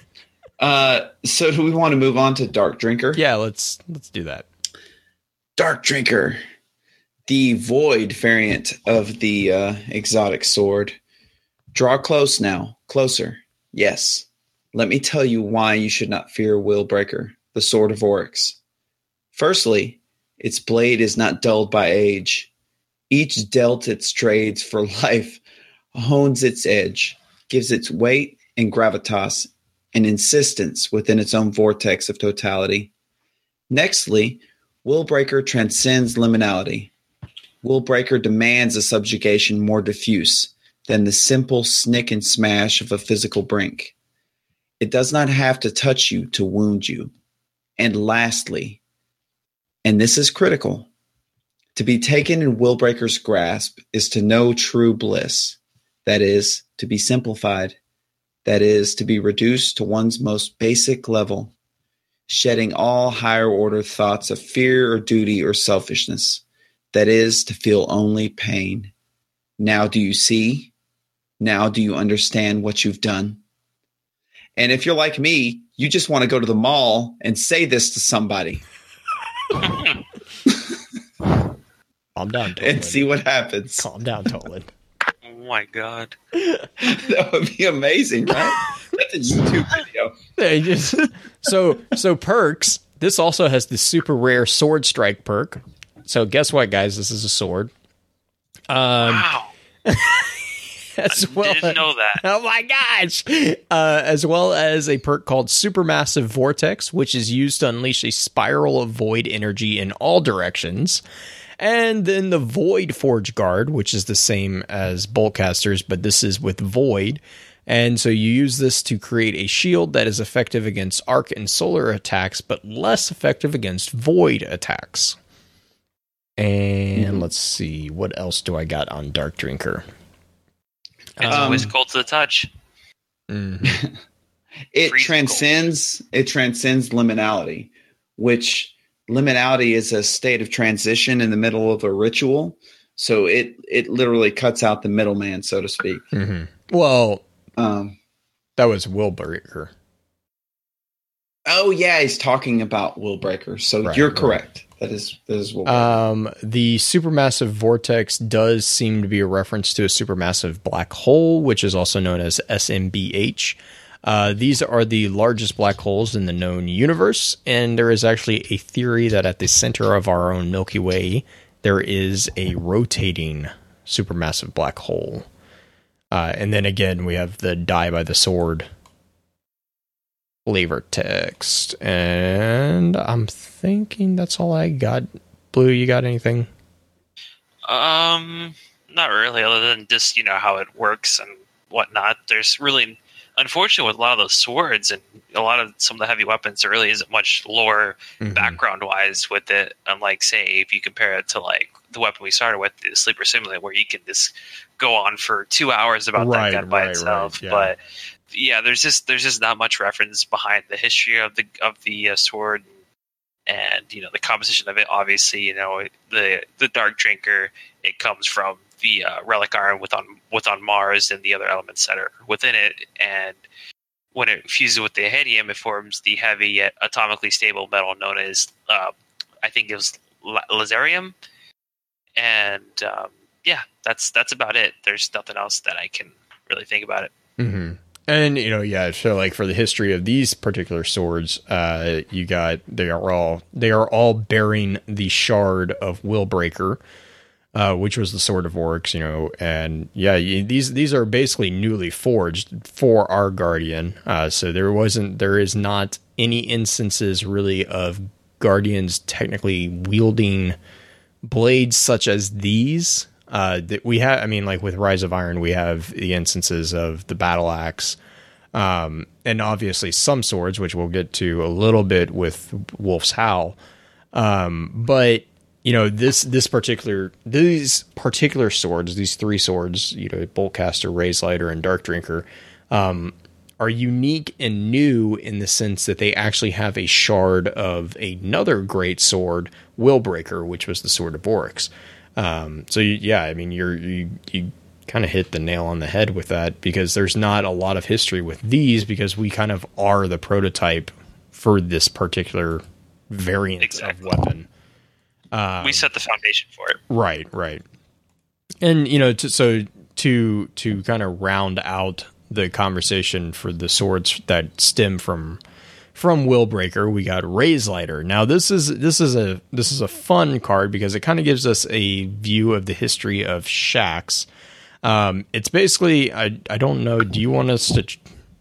Uh, so do we want to move on to Dark Drinker? yeah, let's let's do that. Dark Drinker, the void variant of the uh, exotic sword. Draw close now, closer. Yes. Let me tell you why you should not fear Willbreaker, the sword of Oryx. Firstly, its blade is not dulled by age. Each dealt its trades for life hones its edge, gives its weight and gravitas and insistence within its own vortex of totality. Nextly, Willbreaker transcends liminality. Willbreaker demands a subjugation more diffuse than the simple snick and smash of a physical brink. It does not have to touch you to wound you. And lastly, and this is critical, to be taken in Willbreaker's grasp is to know true bliss. That is, to be simplified. That is, to be reduced to one's most basic level shedding all higher order thoughts of fear or duty or selfishness. That is, to feel only pain. Now do you see? Now do you understand what you've done? And if you're like me, you just want to go to the mall and say this to somebody Calm down, and see what happens. Calm down, Toland. oh my god. that would be amazing, right? That's a YouTube video. They just so so perks. This also has the super rare sword strike perk. So guess what, guys? This is a sword. Um, wow. as well. Didn't know that. Oh my gosh! Uh, as well as a perk called Supermassive Vortex, which is used to unleash a spiral of void energy in all directions. And then the Void Forge Guard, which is the same as Boltcasters, but this is with Void. And so you use this to create a shield that is effective against arc and solar attacks, but less effective against void attacks. And let's see, what else do I got on Dark Drinker? It's Um, always cold to the touch. Mhm. It Freeze transcends it transcends liminality, which liminality is a state of transition in the middle of a ritual. So it it literally cuts out the middleman, so to speak. hmm Well, Um, that was Will Breaker. oh yeah, he's talking about Will Breaker. So Right, you're right. correct. That is that is Will. Breaker. Um, the supermassive vortex does seem to be a reference to a supermassive black hole, which is also known as SMBH. Uh, these are the largest black holes in the known universe, and there is actually a theory that at the center of our own Milky Way, there is a rotating supermassive black hole. Uh, and then again, we have the die by the sword flavor text. And I'm thinking that's all I got. Blue, you got anything? Um, not really, other than just you know how it works and whatnot. There's really, unfortunately, with a lot of those swords and a lot of some of the heavy weapons, there really isn't much lore Mhm. background wise with it. Unlike, say, if you compare it to like the weapon we started with, the Sleeper Simulant, where you can just go on for two hours about Right, that gun by right, itself. right, yeah. But yeah, there's just there's just not much reference behind the history of the of the uh, sword and you know the composition of it. Obviously, you know the the Dark Drinker. It comes from the uh, relic iron with on with on Mars and the other elements that are within it, and when it fuses with the hadium, it forms the heavy yet atomically stable metal known as uh, I think it was la- lazarium, and um, yeah, that's that's about it. There's nothing else that I can really think about it. hmm And you know, yeah. So, like for the history of these particular swords, uh, you got they are all they are all bearing the shard of Willbreaker, uh, which was the sword of Oryx. You know, and yeah, you, these these are basically newly forged for our guardian. Uh, so there wasn't there is not any instances really of guardians technically wielding blades such as these uh, that we have. I mean, like with Rise of Iron, we have the instances of the battle axe, um, and obviously some swords, which we'll get to a little bit with Wolf's Howl. Um, but you know this this particular these particular swords, these three swords, you know, Boltcaster, Raze-Lighter, and Dark Drinker, um, are unique and new in the sense that they actually have a shard of another great sword, Willbreaker, which was the sword of Oryx. Um, so you, yeah, I mean, you're you you kind of hit the nail on the head with that because there's not a lot of history with these because we kind of are the prototype for this particular variant Exactly. of weapon. Um, we set the foundation for it. Right, right. And you know, to, so to to kind of round out the conversation for the swords that stem from from Willbreaker, we got Raze-Lighter. Now this is this is a this is a fun card because it kind of gives us a view of the history of Shax. Um, it's basically I I don't know. Do you want us to,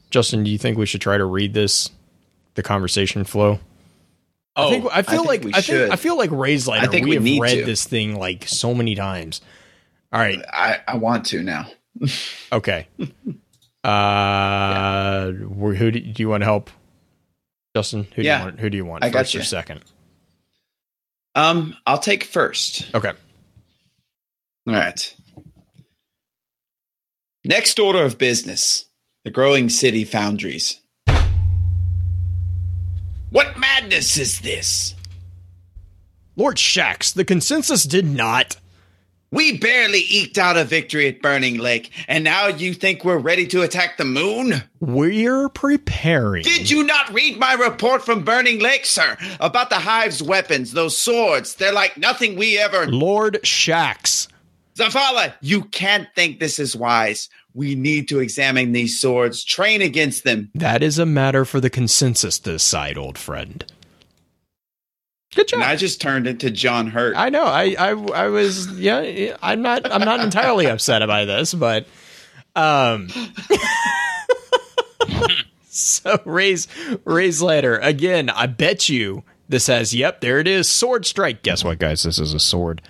Justin? Do you think we should try to read this, the conversation flow? I think I feel think like we I think. I feel like Raze-Lighter. I think we, we have read to. this thing like so many times. All right, I, I want to now. okay. Uh, wh- who do, do you want to help, Justin? Who do you want? Who do you want? I got first or second? Um, I'll take first. Okay. All right. Next order of business the growing city foundries. What madness is this? Lord Shax, the consensus did not. We barely eked out a victory at Burning Lake, and now you think we're ready to attack the moon? We're preparing. Did you not read my report from Burning Lake, sir? About the Hive's weapons, those swords. They're like nothing we ever. Lord Shax? Zavala, you can't think this is wise. We need to examine these swords, train against them. That is a matter for the consensus to decide, old friend. Good job. And I just turned into John Hurt. I know. I, I I was yeah. I'm not I'm not entirely upset by this, but um. so raise raise later again. I bet you this has. Yep, there it is. Sword strike. Guess what, guys? This is a sword.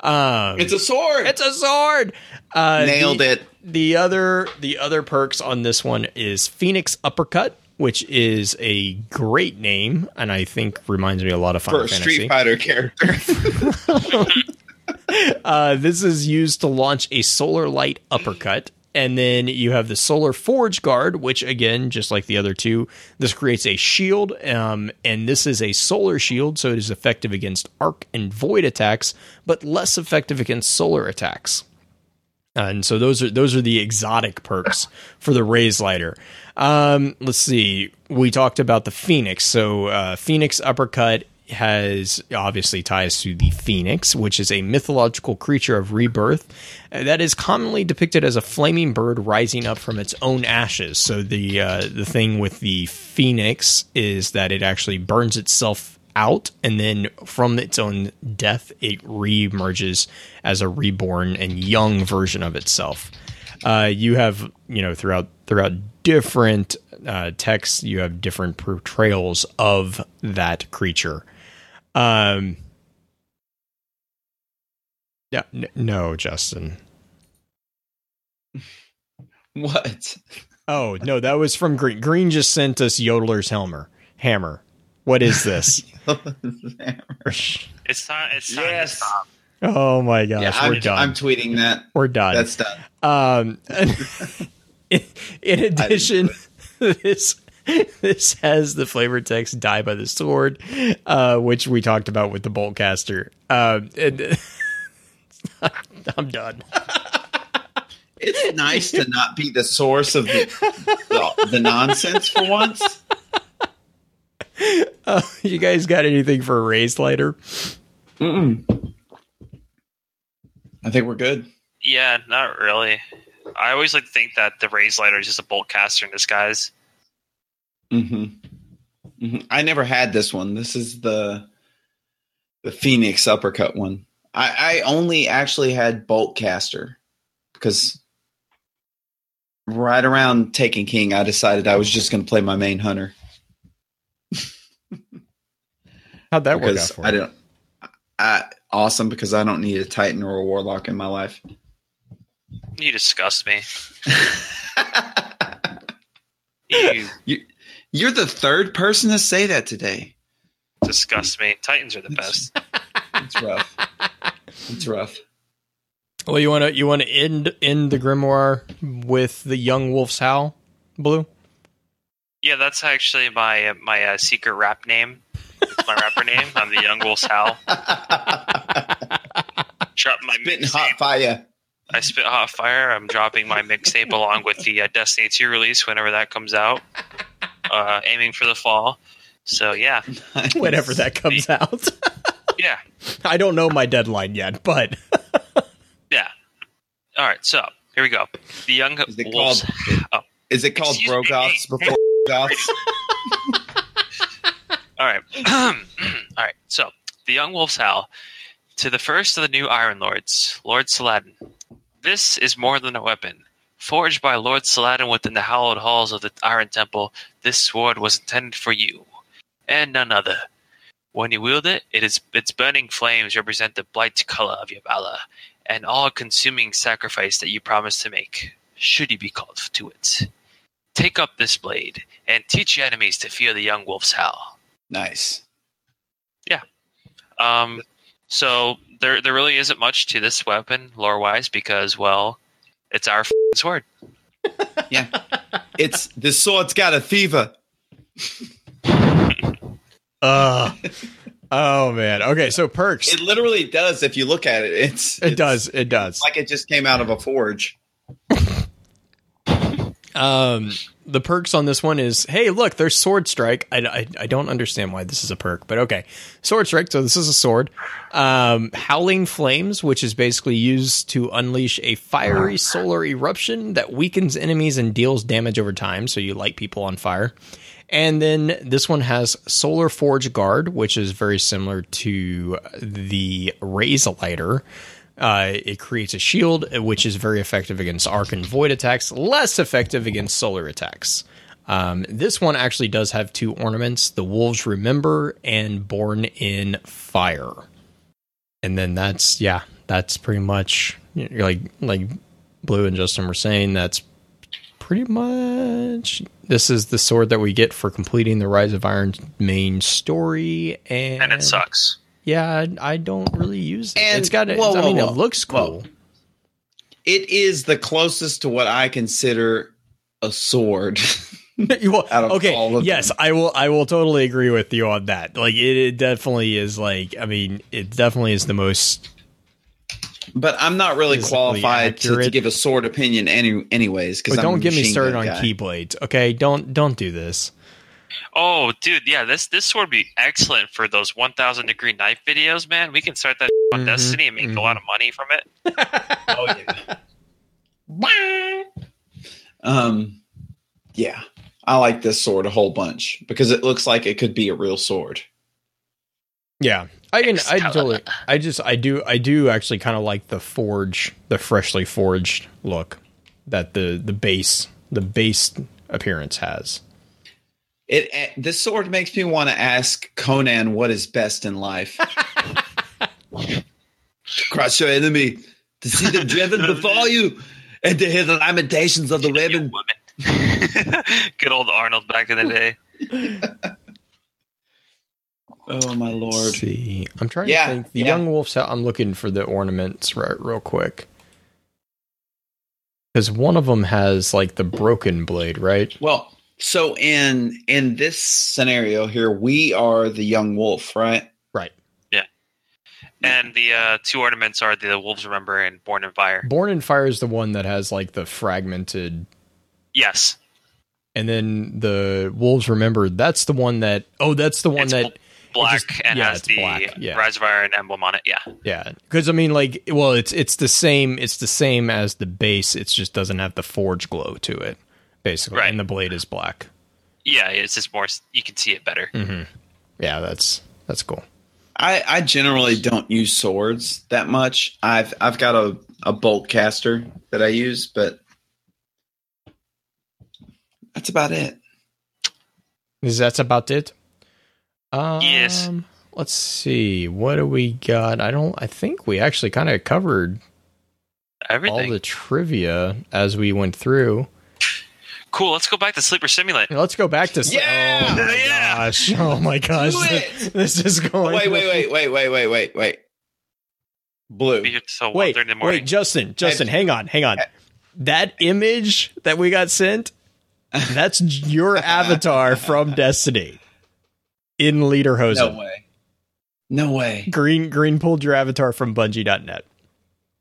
Um, it's a sword. it's a sword. Uh, Nailed the- it. The other the other perks on this one is Phoenix Uppercut, which is a great name, and I think reminds me a lot of Final For a Fantasy. Street Fighter character. Uh, this is used to launch a solar light uppercut, And then you have the Solar Forge Guard, which again, just like the other two, this creates a shield. Um, and this is a solar shield, so it is effective against arc and void attacks, but less effective against solar attacks. And so those are those are the exotic perks for the Raze-Lighter. Um, let's see. We talked about the Phoenix. So uh, Phoenix uppercut has obviously ties to the phoenix, which is a mythological creature of rebirth uh, that is commonly depicted as a flaming bird rising up from its own ashes. So the uh, the thing with the phoenix is that it actually burns itself out, and then from its own death, it re-emerges as a reborn and young version of itself. Uh, you have you know throughout throughout different uh, texts, you have different portrayals of that creature. Um, yeah, n- no, Justin. What? Oh no, that was from Green. Green just sent us Yodeler's Helmer hammer. What is this? It's time. It's time Yes. to stop. oh my gosh, yeah, we're done. I'm tweeting that. we're done. That's done. Um, in, in addition, this this has the flavor text "Die by the Sword," uh, which we talked about with the Boltcaster. Um, and I'm done. It's nice to not be the source of the, the, the nonsense for once. Uh, you guys got anything for a raised lighter? Mm-mm. I think we're good. Yeah, not really. I always like think that the Raze-Lighter is just a bolt caster in disguise. hmm hmm I never had this one. This is the the Phoenix uppercut one. I, I only actually had Bolt Caster because right around Taken King, I decided I was just going to play my main hunter How'd that work out for I you? don't. I, awesome because I don't need a Titan or a Warlock in my life. You disgust me. You you, you're the third person to say that today. disgust me. Titans are the best. It's rough. it's rough. Well, you want to you want to end end the grimoire with the young wolf's howl, blue. Yeah, that's actually my my uh, secret rap name. It's my rapper name. I'm the Young Wolf Howl. Drop my Spitting mixtape. hot fire. I spit hot fire. I'm dropping my mixtape along with the uh, Destiny 2 release whenever that comes out. Uh, aiming for the fall. So yeah, Whenever that comes out, yeah, I don't know my deadline yet, but yeah. All right, so here we go. The Young Is it Wolf's. called? Oh. Is it called Excuse me, Brogoths hey, before Goths? All right. All right. So, the Young Wolf's Howl. To the first of the new Iron Lords, Lord Saladin. This is more than a weapon. Forged by Lord Saladin within the hallowed halls of the Iron Temple, this sword was intended for you, and none other. When you wield it, it is its burning flames represent the blight color of your valor, an all-consuming sacrifice that you promise to make, should you be called to it. Take up this blade, and teach your enemies to fear the Young Wolf's Howl. Nice. Yeah. Um, so there there really isn't much to this weapon lore wise because well, it's our f***ing sword. Yeah. it's the sword's got a fever. uh oh man. Okay, so perks. It literally does if you look at it. It's It it's does. It does. like it just came out of a forge. Um, the perks on this one is, hey, look, there's sword strike. I, I, I don't understand why this is a perk, but okay, sword strike. So this is a sword. Um, howling flames, which is basically used to unleash a fiery solar eruption that weakens enemies and deals damage over time. So you light people on fire. And then this one has Solar Forge Guard, which is very similar to the Raze-Lighter. Uh, it creates a shield, which is very effective against arc and void attacks, less effective against solar attacks. Um, this one actually does have two ornaments the Wolves Remember and Born in Fire. And then that's, yeah, that's pretty much you know, like, like Blue and Justin were saying, that's pretty much this is the sword that we get for completing the Rise of Iron main story, and, And it sucks. Yeah, I, I don't really use it. And- it's got. It's, whoa, I mean, whoa. it looks cool. Whoa. it is the closest to what I consider a sword. You will- Out of okay, all of yes, them. I will. I will totally agree with you on that. Like, it, it definitely is. Like, I mean, it definitely is the most. but I'm not really qualified to, to give a sword opinion any anyways. Because But don't get me started on keyblades. Okay, don't don't do this. Oh, dude, yeah, this this sword would be excellent for those 1,000 degree knife videos, man. We can start that on Mhm, Destiny and make mhm. a lot of money from it. Oh yeah. um, yeah, I like this sword a whole bunch because it looks like it could be a real sword. Yeah, I can. I totally. I just. I do. I do actually kind of like the forge, the freshly forged look that the the base the base appearance has. It eh, this sword makes me want to ask Conan what is best in life. to crush your enemy, to see them driven before you, and to hear the lamentations of the You women. women. Good old Arnold back in the day. Oh my lord! Let's see, I'm trying Yeah, to think. The yeah. young wolf's out. I'm looking for the ornaments right, real quick. Because one of them has like the broken blade, right? Well, so in in this scenario here, we are the young wolf, right? Right. Yeah. And the uh, two ornaments are the Wolves Remember and Born in Fire. Born in Fire is the one that has like the fragmented, Yes. and then the Wolves Remember. That's the one that. Oh, that's the one It's that. Black just- and yeah, has the black, yeah. Rise of Iron emblem on it. Yeah. Yeah, because I mean, like, well, it's it's the same. It's the same as the base. It just doesn't have the forge glow to it, basically, Right. and the blade is black. Yeah, it's just more, you can see it better. Mm-hmm. Yeah, that's that's cool. I, I generally don't use swords that much. I've I've got a, a bolt caster that I use, but that's about it. Is that's about it? Um, Yes. Let's see. What do we got? I don't. I think we actually kind of covered Everything. all the trivia as we went through. Cool. Let's go back to Sleeper Simulant. Let's go back to. Yeah! Oh my Yeah! gosh! Oh my gosh! Do This, it! this is going. Wait, wait, wait, wait, wait, wait, wait, wait. Blue. Be here till Wait, the morning. wait, Justin, Justin, Hey. hang on, hang on. That image that we got sent, that's your avatar from Destiny in leader hosing. No way. No way. Green Green pulled your avatar from Bungie.net.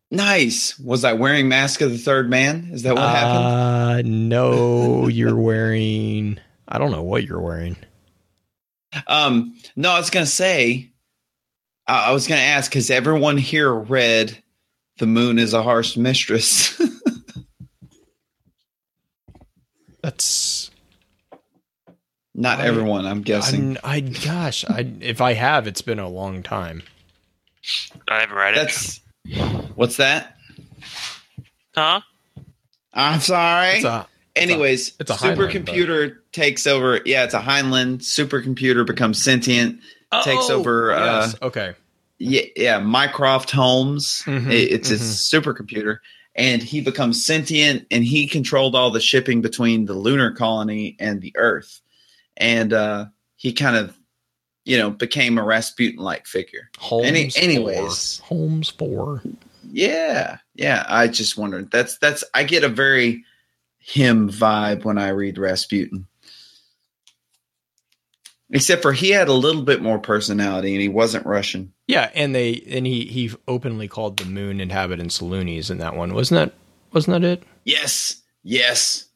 Nice. Was I wearing Mask of the Third Man? Is that what happened? Uh, no, you're wearing. I don't know what you're wearing. Um, no, I was gonna say. I I was gonna ask because everyone here read "The Moon is a Harsh Mistress." That's. Not I- everyone, I'm guessing. I'm, I gosh, I if I have, it's been a long time. I haven't read it. That's what's that? huh? I'm sorry. It's a, Anyways, it's a Heinlein, supercomputer takes over. Yeah, it's a Heinlein. Supercomputer becomes sentient. Takes Oh, over. Uh, okay. yeah, yeah, Mycroft Holmes. Mhm, It- it's his mhm. supercomputer, and he becomes sentient, and he controlled all the shipping between the lunar colony and the Earth, and uh, he kind of, you know, became a Rasputin-like figure. Holmes. Any- four. anyways. Holmes four. Yeah, yeah. I just wondered. That's that's. I get a very him vibe when I read Rasputin. Except for he had a little bit more personality, and he wasn't Russian. Yeah, and they and he he openly called the moon inhabitants loonies in that one, wasn't that? Wasn't that it? Yes, yes,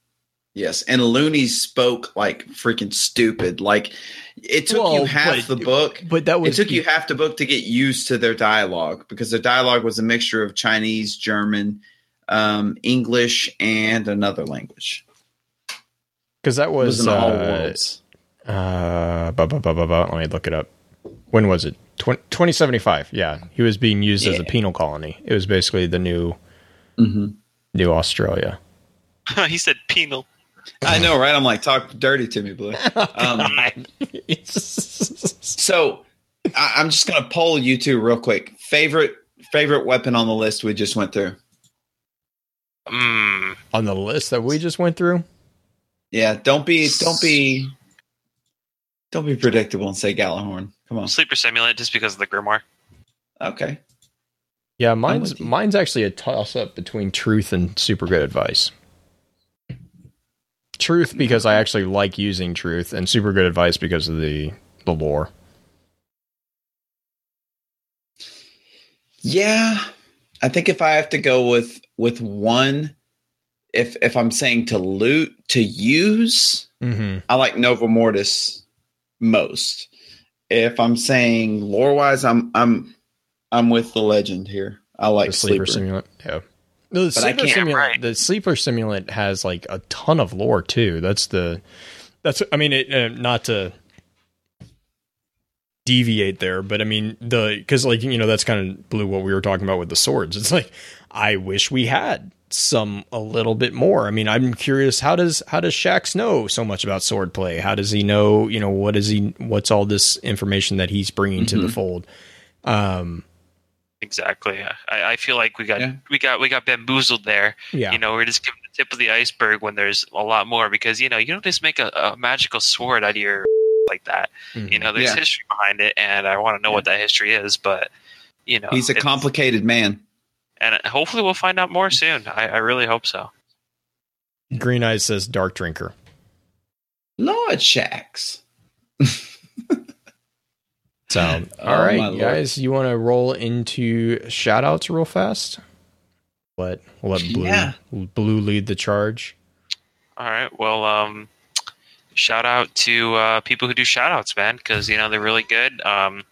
yes. And Looney spoke like freaking stupid. Like it took Well, you half but- the book. But that was It was took you half the book to get used to their dialogue because their dialogue was a mixture of Chinese, German, um, English, and another language. because that It was was in all uh, worlds. uh bu- bu- bu- bu- bu- let me look it up. When was it? Twen- 2075. Yeah, he was being used as a penal colony. It was basically the new hmm new Australia. he said penal. I know, right? I'm like, talk dirty to me, Blue. Um, so I, I'm just gonna poll you two real quick. Favorite favorite weapon on the list we just went through. Mm, On the list that we just went through, Yeah, don't be don't be don't be predictable and say Gjallarhorn. Come on. Sleeper Simulant just because of the Grimoire. Okay. Yeah, mine's mine's actually a toss up between truth and super good advice. Truth because I actually like using truth, and super good advice because of the the lore. Yeah, I think if I have to go with with one, if if I'm saying to loot to use, Mm-hmm. I like Nova Mortis most. If I'm saying lore wise, I'm I'm I'm with the legend here. I like the sleeper, sleeper. simulant. Yeah. The sleeper simulant, the sleeper simulant has like a ton of lore too. That's the, that's I mean, it, uh, not to deviate there, but I mean the because like you know that's kind of blew what we were talking about with the swords. It's like I wish we had some a little bit more. I mean, I'm curious how does how does Shax know so much about swordplay? How does he know? You know, what is he? What's all this information that he's bringing to the Mhm. fold? Um, Exactly. I, I feel like we got Yeah. we got we got bamboozled there. yeah, You know, we're just giving the tip of the iceberg when there's a lot more because you know you don't just make a, a magical sword out of your like that. Mhm. You know, there's Yeah. history behind it, and I want to know what that history is. But you know, He's a complicated man. and hopefully we'll find out more soon. I, I really hope so. Green Eyes says dark drinker. Lord Shaxx. So, Oh, all my right, lord. guys, you want to roll into shout outs real fast? Let let blue Yeah. blue lead the charge. All right. Well, um, shout out to uh, people who do shout outs, man, because you know they're really good. Um,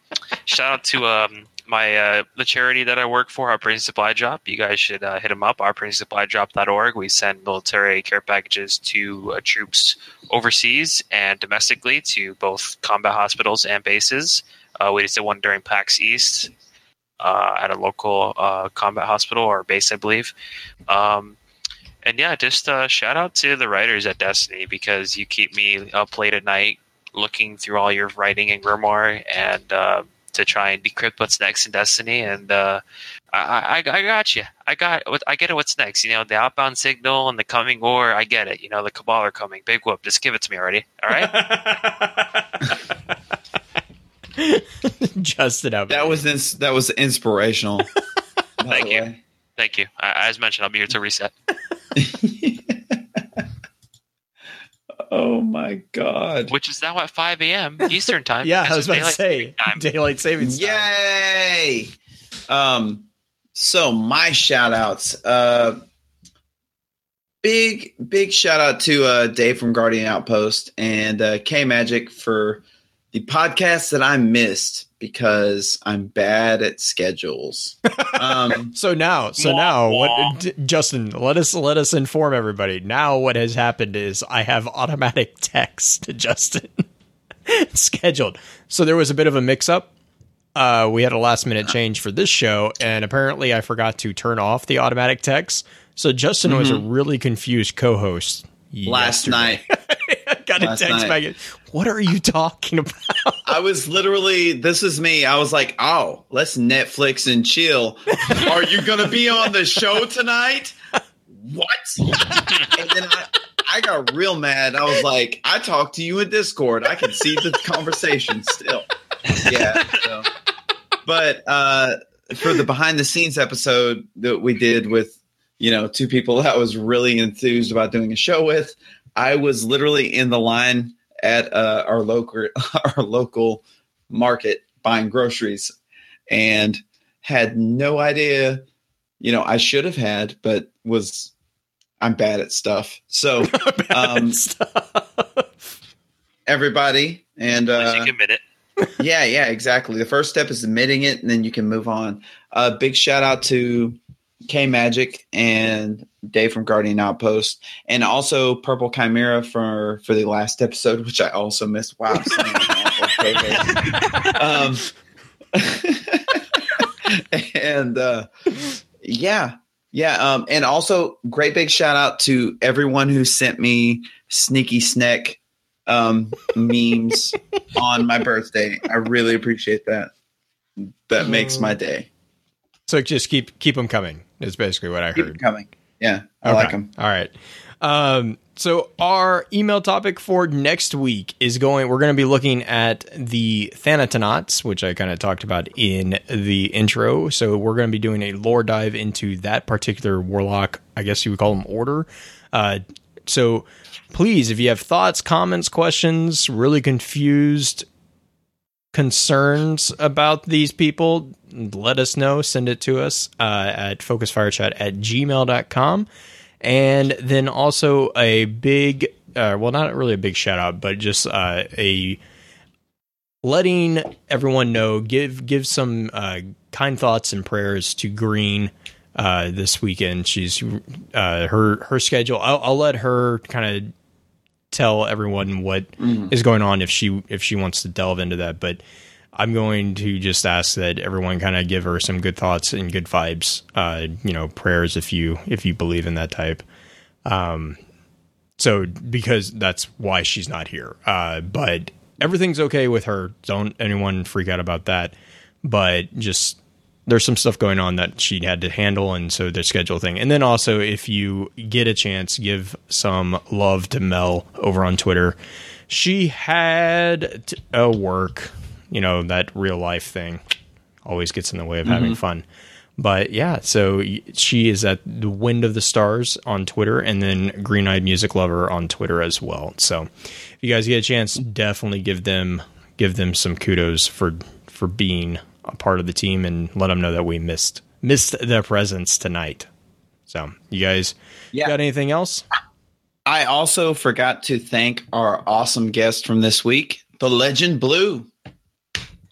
shout out to um, my uh, the charity that I work for, Operation Supply Drop. You guys should uh, hit them up, operationsupply.drop.org. We send military care packages to uh, troops overseas and domestically to both combat hospitals and bases. Uh, we just did one during PAX East uh, at a local uh, combat hospital or base, I believe. Um, and yeah, just uh, shout out to the writers at Destiny because you keep me up late at night looking through all your writing and Grimoire and uh, to try and decrypt what's next in Destiny. And uh, I, I, I got you. I got. I get it. What's next? You know, the outbound signal and the coming war. I get it. You know, the Cabal are coming. Big whoop. Just give it to me already. All right. Justin out. That was ins- that was inspirational. Thank you. way. Thank you. I, as mentioned, I'll be here to reset. oh my god. Which is now at 5 a.m. Eastern time. yeah, I was about to daylight say saving daylight savings. time. Yay! Um, so my shout outs. Uh, big, big shout out to uh, Dave from Guardian Outpost and uh, K Magic for the podcast that I missed because I'm bad at schedules. Um, So now, so Wah, now, wah. what, D- Justin? Let us let us inform everybody. Now, what has happened is I have automatic text to Justin scheduled. So there was a bit of a mix-up. Uh, we had a last minute change for this show, and apparently I forgot to turn off the automatic text. So Justin was a really confused co-host last yesterday. night, I got a text night. back. What are you talking about? I was literally, this is me. I was like, oh, let's Netflix and chill. Are you going to be on the show tonight? What? and then I, I got real mad. I was like, I talked to you in Discord. I can see the conversation still. Yeah. So. But uh, for the behind the scenes episode that we did with, you know, two people that I was really enthused about doing a show with, I was literally in the line at uh, our local our local market buying groceries and had no idea you know i should have had but was i'm bad at stuff. So um, everybody and uh, admit it. yeah yeah exactly. The first step is admitting it and then you can move on. Uh, big shout out to k magic and dave from guardian outpost and also purple chimera for for the last episode which i also missed wow so many awful co-hosts. um, and uh, yeah, yeah, um, and also great big shout out to everyone who sent me sneaky snack um, memes on my birthday. I really appreciate that. That makes my day. so just keep keep them coming. Is basically what I Keep heard. coming. Yeah, I like them. All right. Um, so our email topic for next week is going. We're going to be looking at the Thanatonauts, which I kind of talked about in the intro. So we're going to be doing a lore dive into that particular warlock. I guess you would call them order. Uh, so please, if you have thoughts, comments, questions, really confused concerns about these people, let us know. Send it to us uh, at focusfirechat at gmail.com. And then also a big, uh, well, not really a big shout out, but just uh, a letting everyone know, give give some uh, kind thoughts and prayers to Green uh, this weekend. She's uh, her her schedule. I'll, I'll let her kind of tell everyone what is going on if she if she wants to delve into that. But I'm going to just ask that everyone kind of give her some good thoughts and good vibes. Uh, you know, prayers if you if you believe in that type. Um, so because that's why she's not here. Uh, but everything's okay with her. Don't anyone freak out about that. But just there's some stuff going on that she had to handle, and so the schedule thing. And then also, if you get a chance, give some love to Mel over on Twitter. She had a work, you know, that real life thing always gets in the way of having mm-hmm. fun. But yeah, so she is at the Wind of the Stars on Twitter, and then Green Eyed Music Lover on Twitter as well. So if you guys get a chance, definitely give them give them some kudos for for being a part of the team, and let them know that we missed missed their presence tonight. So you guys Yeah. got anything else? I also forgot to thank our awesome guest from this week, the Legend Blue.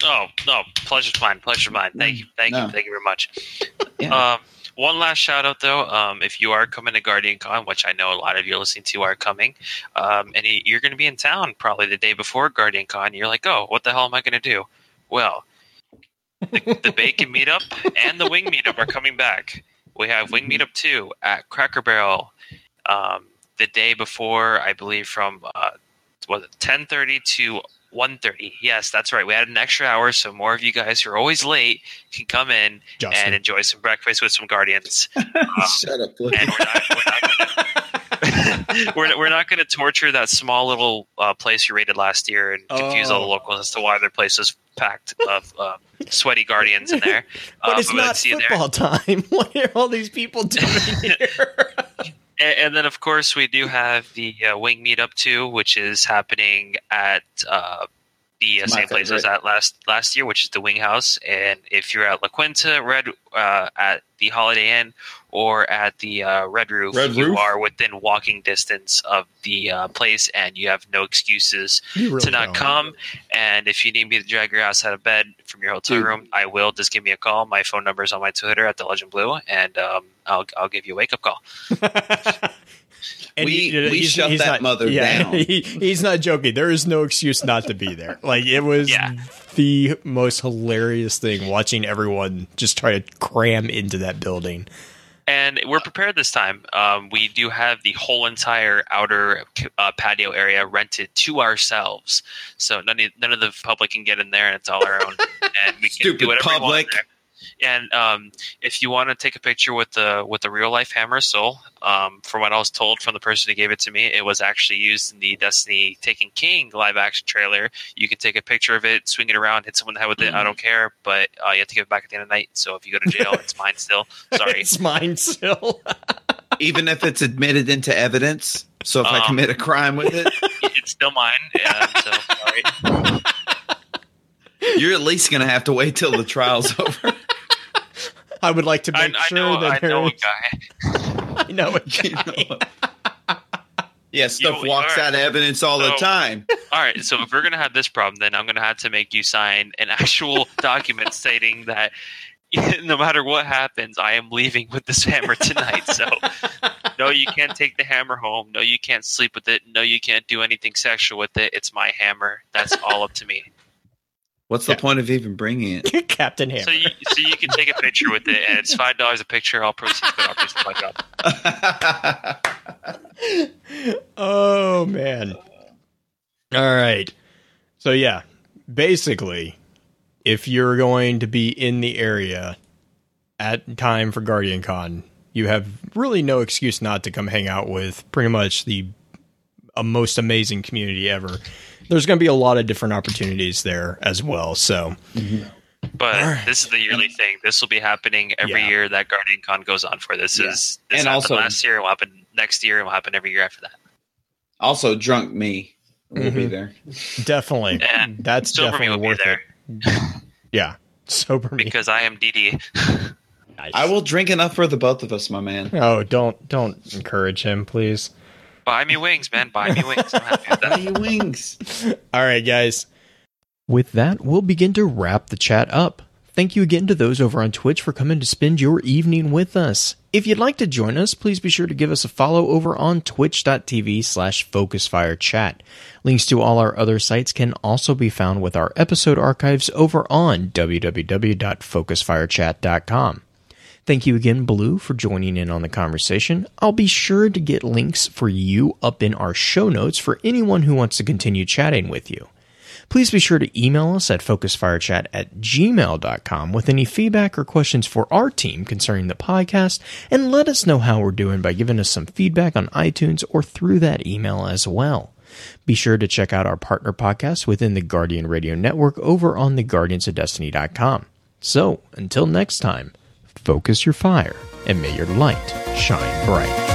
Oh no, pleasure's mine. Pleasure's mine. Thank you, thank No. you, thank you very much. Yeah. Um, one last shout out though, um, if you are coming to Guardian Con, which I know a lot of you listening to are coming, um, and you're going to be in town probably the day before Guardian Con, you're like, oh, what the hell am I going to do? Well, the, the Bacon Meetup and the Wing Meetup are coming back. We have Wing Meetup two at Cracker Barrel um, the day before, I believe, from uh, was it ten thirty to 1.30. Yes, that's right. We had an extra hour, so more of you guys who are always late can come in Justin. and enjoy some breakfast with some Guardians. Shut up, Blue. And we're not, we're not, we're, we're not going to torture that small little uh, place you raided last year and confuse all the Oh. locals as to why their place is packed of uh, sweaty Guardians in there. But Uh, it's we'll not see you there. football time. What are all these people doing here? And, and then, of course, we do have the uh, Wing Meetup too, which is happening at uh, the uh, same place as favorite. at last last year, which is the Wing House. And if you're at La Quinta, Red uh, at the Holiday Inn, or at the uh, Red Roof, Red you Roof? are within walking distance of the uh, place, and you have no excuses really to not don't. come. And if you need me to drag your ass out of bed from your hotel Dude. room, I will. Just give me a call. My phone number is on my Twitter at the Legend Blue, and um, I'll I'll give you a wake up call. We- we shut that mother down. He, he's not joking. There is no excuse not to be there. Like it was Yeah. the most hilarious thing watching everyone just try to cram into that building. And we're prepared this time. Um, we do have the whole entire outer uh, patio area rented to ourselves, so none of, none of the public can get in there, and it's all our own. And we can Stupid do whatever we want public. And um, if you want to take a picture with the with the real life Hammer Soul, um, from what I was told from the person who gave it to me, it was actually used in the Destiny Taken King live action trailer. You can take a picture of it, swing it around, hit someone in the head with it. I don't care, but uh, you have to give it back at the end of the night. So if you go to jail, it's mine still. Sorry. It's mine still. Even if it's admitted into evidence. So if I Um, commit a crime with it, it's still mine. And so sorry. you're at least going to have to wait till the trial's over. I would like to make I sure know. that I know a guy. I know it. You know? yeah, stuff You- walks all right. out of evidence all the time. All right. So if we're gonna have this problem, then I'm gonna have to make you sign an actual document stating that no matter what happens, I am leaving with this hammer tonight. So no, you can't take the hammer home. No, you can't sleep with it. No, you can't do anything sexual with it. It's my hammer. That's all up to me. What's the point of even bringing it? Captain Hammer. So you so you can take a picture with it, and it's five dollars a picture. All proceeds go out to my job. oh man. All right. So yeah, basically, if you're going to be in the area at time for Guardian Con, you have really no excuse not to come hang out with pretty much the a most amazing community ever. There's going to be a lot of different opportunities there as well. So, But this is the yearly thing. This will be happening every Yeah. year that Guardian Con goes on for. This Yeah. is this And also- last year. It will happen next year. It will happen every year after that. Also, drunk me will be Mhm. there. definitely, Yeah. that's Sober me definitely will be worth there it. Yeah, sober me. because I am DD. Nice. I will drink enough for the both of us, my man. Oh, don't don't encourage him, please. Buy me wings, man. Buy me wings. I'm happy with Buy that. you wings. All right, guys. With that, we'll begin to wrap the chat up. Thank you again to those over on Twitch for coming to spend your evening with us. If you'd like to join us, please be sure to give us a follow over on twitch.tv slash focusfirechat. Links to all our other sites can also be found with our episode archives over on www.focusfirechat.com. Thank you again, Blue, for joining in on the conversation. I'll be sure to get links for you up in our show notes for anyone who wants to continue chatting with you. Please be sure to email us at focusfirechat at gmail.com with any feedback or questions for our team concerning the podcast, and let us know how we're doing by giving us some feedback on iTunes or through that email as well. Be sure to check out our partner podcasts within the Guardian Radio Network over on theguardiansofdestiny.com. So, until next time, focus your fire and may your light shine bright.